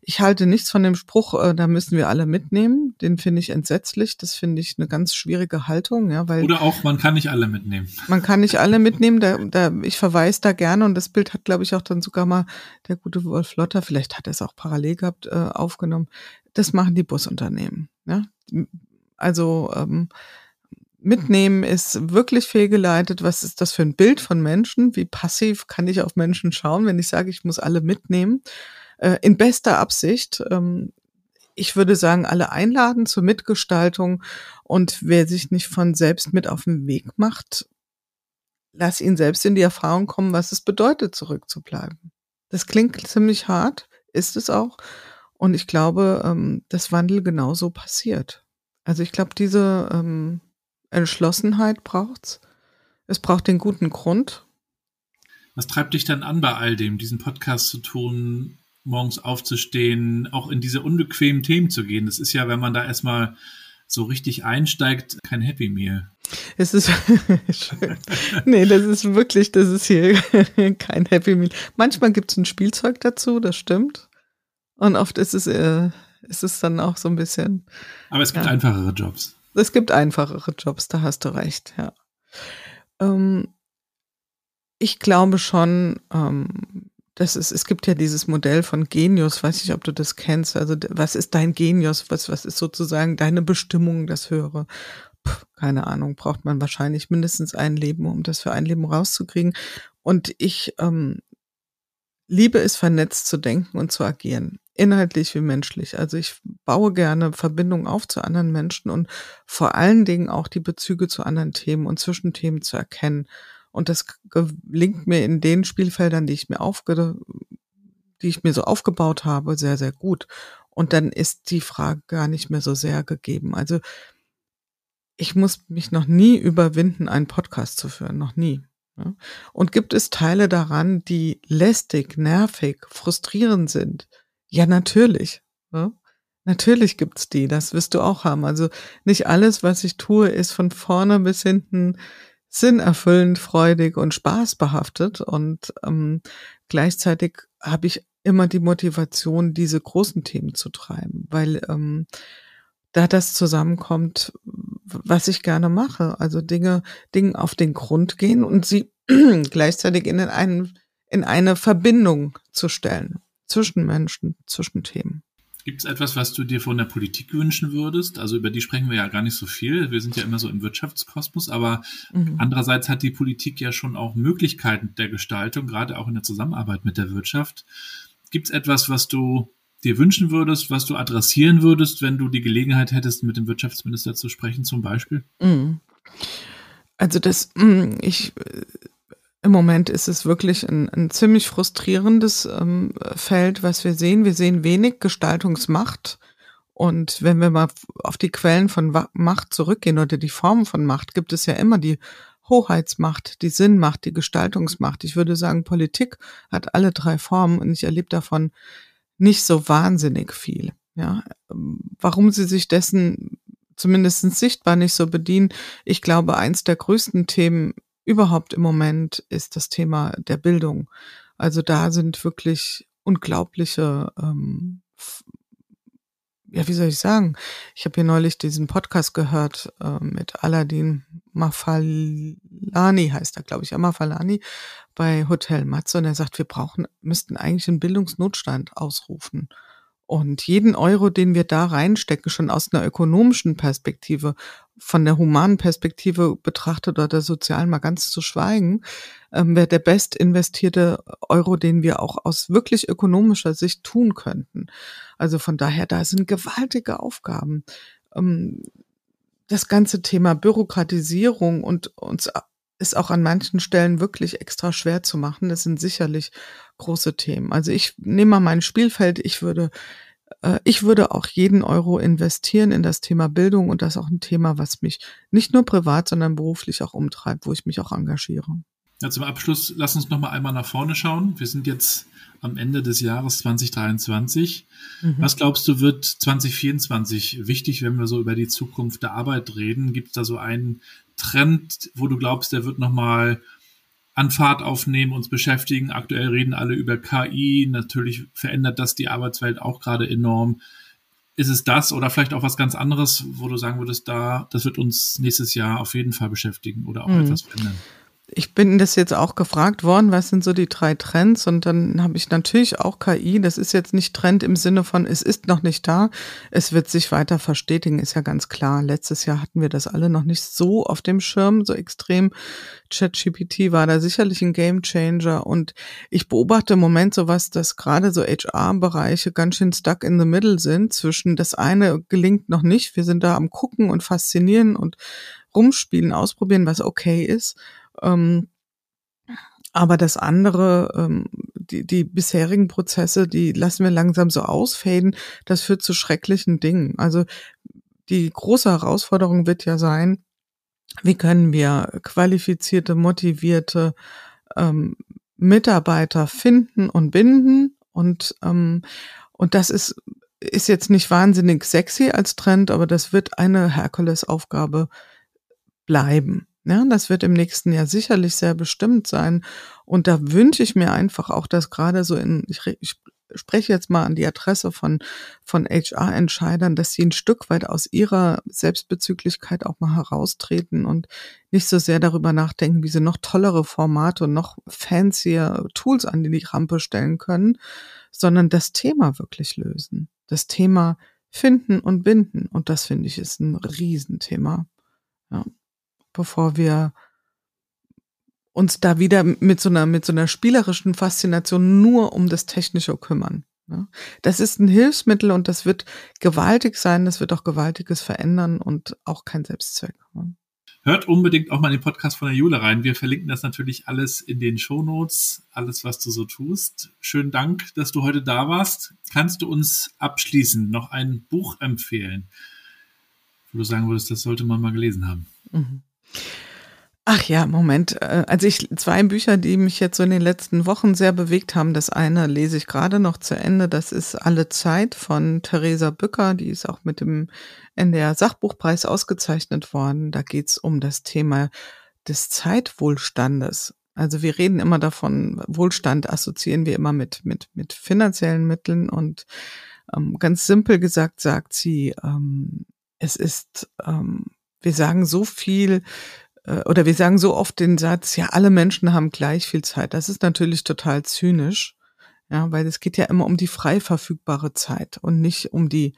Ich halte nichts von dem Spruch, äh, da müssen wir alle mitnehmen. Den finde ich entsetzlich. Das finde ich eine ganz schwierige Haltung, ja, weil. Oder auch, man kann nicht alle mitnehmen. Man kann nicht alle mitnehmen. Da, da, ich verweise da gerne und das Bild hat, glaube ich, auch dann sogar mal der gute Wolf Lotter, vielleicht hat er es auch parallel gehabt, äh, aufgenommen. Das machen die Busunternehmen. Ja? Also ähm, mitnehmen ist wirklich fehlgeleitet. Was ist das für ein Bild von Menschen? Wie passiv kann ich auf Menschen schauen, wenn ich sage, ich muss alle mitnehmen? Äh, in bester Absicht. Ähm, ich würde sagen, alle einladen zur Mitgestaltung und wer sich nicht von selbst mit auf den Weg macht, lass ihn selbst in die Erfahrung kommen, was es bedeutet, zurückzubleiben. Das klingt ziemlich hart, ist es auch. Und ich glaube, ähm, dass Wandel genauso passiert. Also ich glaube, diese ähm, Entschlossenheit braucht's. Es braucht den guten Grund. Was treibt dich dann an bei all dem, diesen Podcast zu tun, morgens aufzustehen, auch in diese unbequemen Themen zu gehen? Das ist ja, wenn man da erstmal so richtig einsteigt, kein Happy Meal. Es ist schön. Nee, das ist wirklich, das ist hier kein Happy Meal. Manchmal gibt es ein Spielzeug dazu, das stimmt. Und oft ist es, äh, ist es dann auch so ein bisschen. Aber es gibt ja. einfachere Jobs. Es gibt einfachere Jobs, da hast du recht, ja. Ähm, ich glaube schon, ähm, das ist, es gibt ja dieses Modell von Genius, weiß ich, ob du das kennst. Also, was ist dein Genius? Was, was ist sozusagen deine Bestimmung, das Höhere? Puh, keine Ahnung, braucht man wahrscheinlich mindestens ein Leben, um das für ein Leben rauszukriegen. Und ich ähm, liebe es, vernetzt zu denken und zu agieren inhaltlich wie menschlich. Also ich baue gerne Verbindungen auf zu anderen Menschen und vor allen Dingen auch die Bezüge zu anderen Themen und Zwischenthemen zu erkennen. Und das gelingt mir in den Spielfeldern, die ich mir aufge, die ich mir so aufgebaut habe, sehr, sehr gut. Und dann ist die Frage gar nicht mehr so sehr gegeben. Also ich muss mich noch nie überwinden, einen Podcast zu führen, noch nie. Und gibt es Teile daran, die lästig, nervig, frustrierend sind? Ja, natürlich. Ja? Natürlich gibt's die, das wirst du auch haben. Also nicht alles, was ich tue, ist von vorne bis hinten sinnerfüllend, freudig und spaßbehaftet. Und ähm, gleichzeitig habe ich immer die Motivation, diese großen Themen zu treiben, weil ähm, da das zusammenkommt, was ich gerne mache. Also Dinge, Dinge auf den Grund gehen und sie gleichzeitig in, einen, in eine Verbindung zu stellen zwischen Menschen, zwischen Themen. Gibt es etwas, was du dir von der Politik wünschen würdest? Also über die sprechen wir ja gar nicht so viel. Wir sind ja immer so im Wirtschaftskosmos, aber mhm. andererseits hat die Politik ja schon auch Möglichkeiten der Gestaltung, gerade auch in der Zusammenarbeit mit der Wirtschaft. Gibt es etwas, was du dir wünschen würdest, was du adressieren würdest, wenn du die Gelegenheit hättest, mit dem Wirtschaftsminister zu sprechen, zum Beispiel? Mhm. Also das, mm, ich im Moment ist es wirklich ein, ein ziemlich frustrierendes ähm, Feld, was wir sehen. Wir sehen wenig Gestaltungsmacht. Und wenn wir mal auf die Quellen von Macht zurückgehen oder die Formen von Macht, gibt es ja immer die Hoheitsmacht, die Sinnmacht, die Gestaltungsmacht. Ich würde sagen, Politik hat alle drei Formen und ich erlebe davon nicht so wahnsinnig viel. Ja, warum sie sich dessen zumindest sichtbar nicht so bedienen. Ich glaube, eins der größten Themen überhaupt im Moment ist das Thema der Bildung. Also da sind wirklich unglaubliche, ähm, ja, wie soll ich sagen? Ich habe hier neulich diesen Podcast gehört äh, mit Aladdin Mafalani heißt er, glaube ich, Amafalani bei Hotel Matze und er sagt, wir brauchen, müssten eigentlich einen Bildungsnotstand ausrufen. Und jeden Euro, den wir da reinstecken, schon aus einer ökonomischen Perspektive, von der humanen Perspektive betrachtet oder der sozialen mal ganz zu schweigen, ähm, wäre der best investierte Euro, den wir auch aus wirklich ökonomischer Sicht tun könnten. Also von daher, da sind gewaltige Aufgaben. Ähm, das ganze Thema Bürokratisierung und uns ist auch an manchen Stellen wirklich extra schwer zu machen. Das sind sicherlich große Themen. Also ich nehme mal mein Spielfeld. Ich würde, äh, ich würde auch jeden Euro investieren in das Thema Bildung und das ist auch ein Thema, was mich nicht nur privat, sondern beruflich auch umtreibt, wo ich mich auch engagiere. Ja, zum Abschluss lass uns noch mal einmal nach vorne schauen. Wir sind jetzt am Ende des Jahres 2023. Mhm. Was glaubst du, wird 2024 wichtig, wenn wir so über die Zukunft der Arbeit reden? Gibt es da so einen Trend, wo du glaubst, der wird noch mal an Fahrt aufnehmen, uns beschäftigen? Aktuell reden alle über KI. Natürlich verändert das die Arbeitswelt auch gerade enorm. Ist es das oder vielleicht auch was ganz anderes, wo du sagen würdest, da, das wird uns nächstes Jahr auf jeden Fall beschäftigen oder auch mhm. etwas verändern? Ich bin das jetzt auch gefragt worden, was sind so die drei Trends? Und dann habe ich natürlich auch KI. Das ist jetzt nicht Trend im Sinne von, es ist noch nicht da. Es wird sich weiter verstetigen, ist ja ganz klar. Letztes Jahr hatten wir das alle noch nicht so auf dem Schirm, so extrem. ChatGPT war da sicherlich ein Gamechanger. Und ich beobachte im Moment sowas, dass gerade so HR-Bereiche ganz schön stuck in the middle sind. Zwischen das eine gelingt noch nicht. Wir sind da am gucken und faszinieren und rumspielen, ausprobieren, was okay ist ähm, aber das andere, ähm, die, die bisherigen Prozesse, die lassen wir langsam so ausfaden. Das führt zu schrecklichen Dingen. Also die große Herausforderung wird ja sein, wie können wir qualifizierte, motivierte ähm, Mitarbeiter finden und binden und ähm, und das ist ist jetzt nicht wahnsinnig sexy als Trend, aber das wird eine Herkulesaufgabe bleiben. Ja, das wird im nächsten Jahr sicherlich sehr bestimmt sein. Und da wünsche ich mir einfach auch, dass gerade so in, ich, ich spreche jetzt mal an die Adresse von, von HR-Entscheidern, dass sie ein Stück weit aus ihrer Selbstbezüglichkeit auch mal heraustreten und nicht so sehr darüber nachdenken, wie sie noch tollere Formate und noch fancier Tools an die Rampe stellen können, sondern das Thema wirklich lösen. Das Thema finden und binden. Und das finde ich ist ein Riesenthema. Ja bevor wir uns da wieder mit so einer, mit so einer spielerischen Faszination nur um das Technische kümmern. Das ist ein Hilfsmittel und das wird gewaltig sein, das wird auch gewaltiges verändern und auch kein Selbstzweck. Hört unbedingt auch mal den Podcast von der Jule rein. Wir verlinken das natürlich alles in den Show Notes, alles, was du so tust. Schönen Dank, dass du heute da warst. Kannst du uns abschließend noch ein Buch empfehlen, wo du sagen würdest, das sollte man mal gelesen haben? Mhm. Ach ja, Moment. Also ich zwei Bücher, die mich jetzt so in den letzten Wochen sehr bewegt haben. Das eine lese ich gerade noch zu Ende. Das ist Alle Zeit von Theresa Bücker. Die ist auch mit dem NDR Sachbuchpreis ausgezeichnet worden. Da geht's um das Thema des Zeitwohlstandes. Also wir reden immer davon, Wohlstand assoziieren wir immer mit, mit, mit finanziellen Mitteln und ähm, ganz simpel gesagt sagt sie, ähm, es ist ähm, wir sagen so viel äh, oder wir sagen so oft den Satz, ja, alle Menschen haben gleich viel Zeit. Das ist natürlich total zynisch, ja, weil es geht ja immer um die frei verfügbare Zeit und nicht um die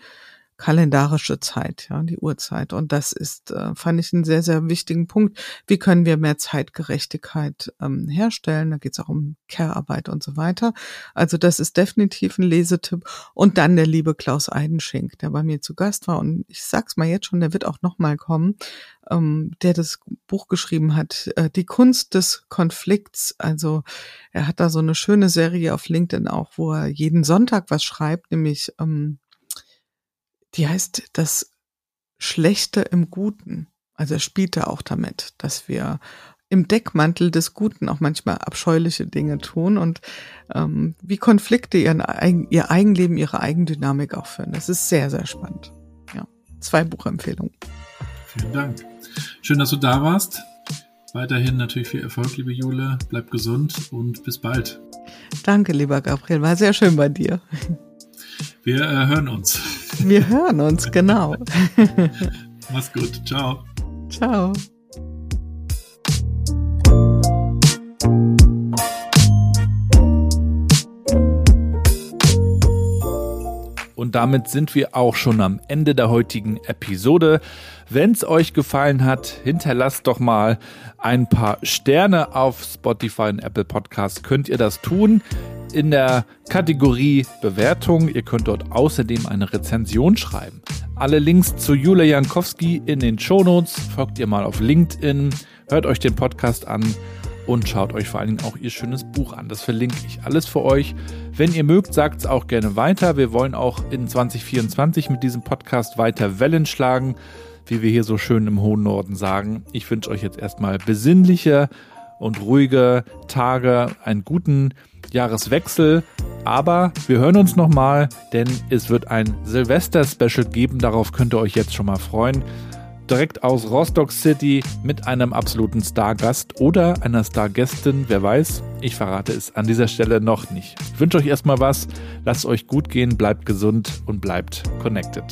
kalendarische Zeit, ja, die Uhrzeit. Und das ist, äh, fand ich einen sehr, sehr wichtigen Punkt. Wie können wir mehr Zeitgerechtigkeit ähm, herstellen? Da geht es auch um Care-Arbeit und so weiter. Also das ist definitiv ein Lesetipp. Und dann der liebe Klaus Eidenschink, der bei mir zu Gast war. Und ich sag's mal jetzt schon, der wird auch nochmal kommen, ähm, der das Buch geschrieben hat, äh, Die Kunst des Konflikts. Also er hat da so eine schöne Serie auf LinkedIn auch, wo er jeden Sonntag was schreibt, nämlich ähm, die heißt das Schlechte im Guten. Also er spielt da auch damit, dass wir im Deckmantel des Guten auch manchmal abscheuliche Dinge tun und ähm, wie Konflikte ihren, ihr Eigenleben, ihre Eigendynamik auch führen. Das ist sehr, sehr spannend. Ja, zwei Buchempfehlungen. Vielen Dank. Schön, dass du da warst. Weiterhin natürlich viel Erfolg, liebe Jule. Bleib gesund und bis bald. Danke, lieber Gabriel. War sehr schön bei dir. Wir äh, hören uns. Wir hören uns, genau. Mach's gut. Ciao. Ciao. Und damit sind wir auch schon am Ende der heutigen Episode. Wenn es euch gefallen hat, hinterlasst doch mal ein paar Sterne auf Spotify und Apple Podcasts. Könnt ihr das tun? In der Kategorie Bewertung. Ihr könnt dort außerdem eine Rezension schreiben. Alle Links zu Julia Jankowski in den Shownotes. Folgt ihr mal auf LinkedIn, hört euch den Podcast an und schaut euch vor allen Dingen auch ihr schönes Buch an. Das verlinke ich alles für euch. Wenn ihr mögt, sagt es auch gerne weiter. Wir wollen auch in 2024 mit diesem Podcast weiter Wellen schlagen, wie wir hier so schön im hohen Norden sagen. Ich wünsche euch jetzt erstmal besinnliche und ruhige Tage, einen guten Jahreswechsel. Aber wir hören uns nochmal, denn es wird ein Silvester-Special geben. Darauf könnt ihr euch jetzt schon mal freuen. Direkt aus Rostock City mit einem absoluten Stargast oder einer Stargästin, wer weiß. Ich verrate es an dieser Stelle noch nicht. Ich wünsche euch erstmal was. Lasst euch gut gehen, bleibt gesund und bleibt connected.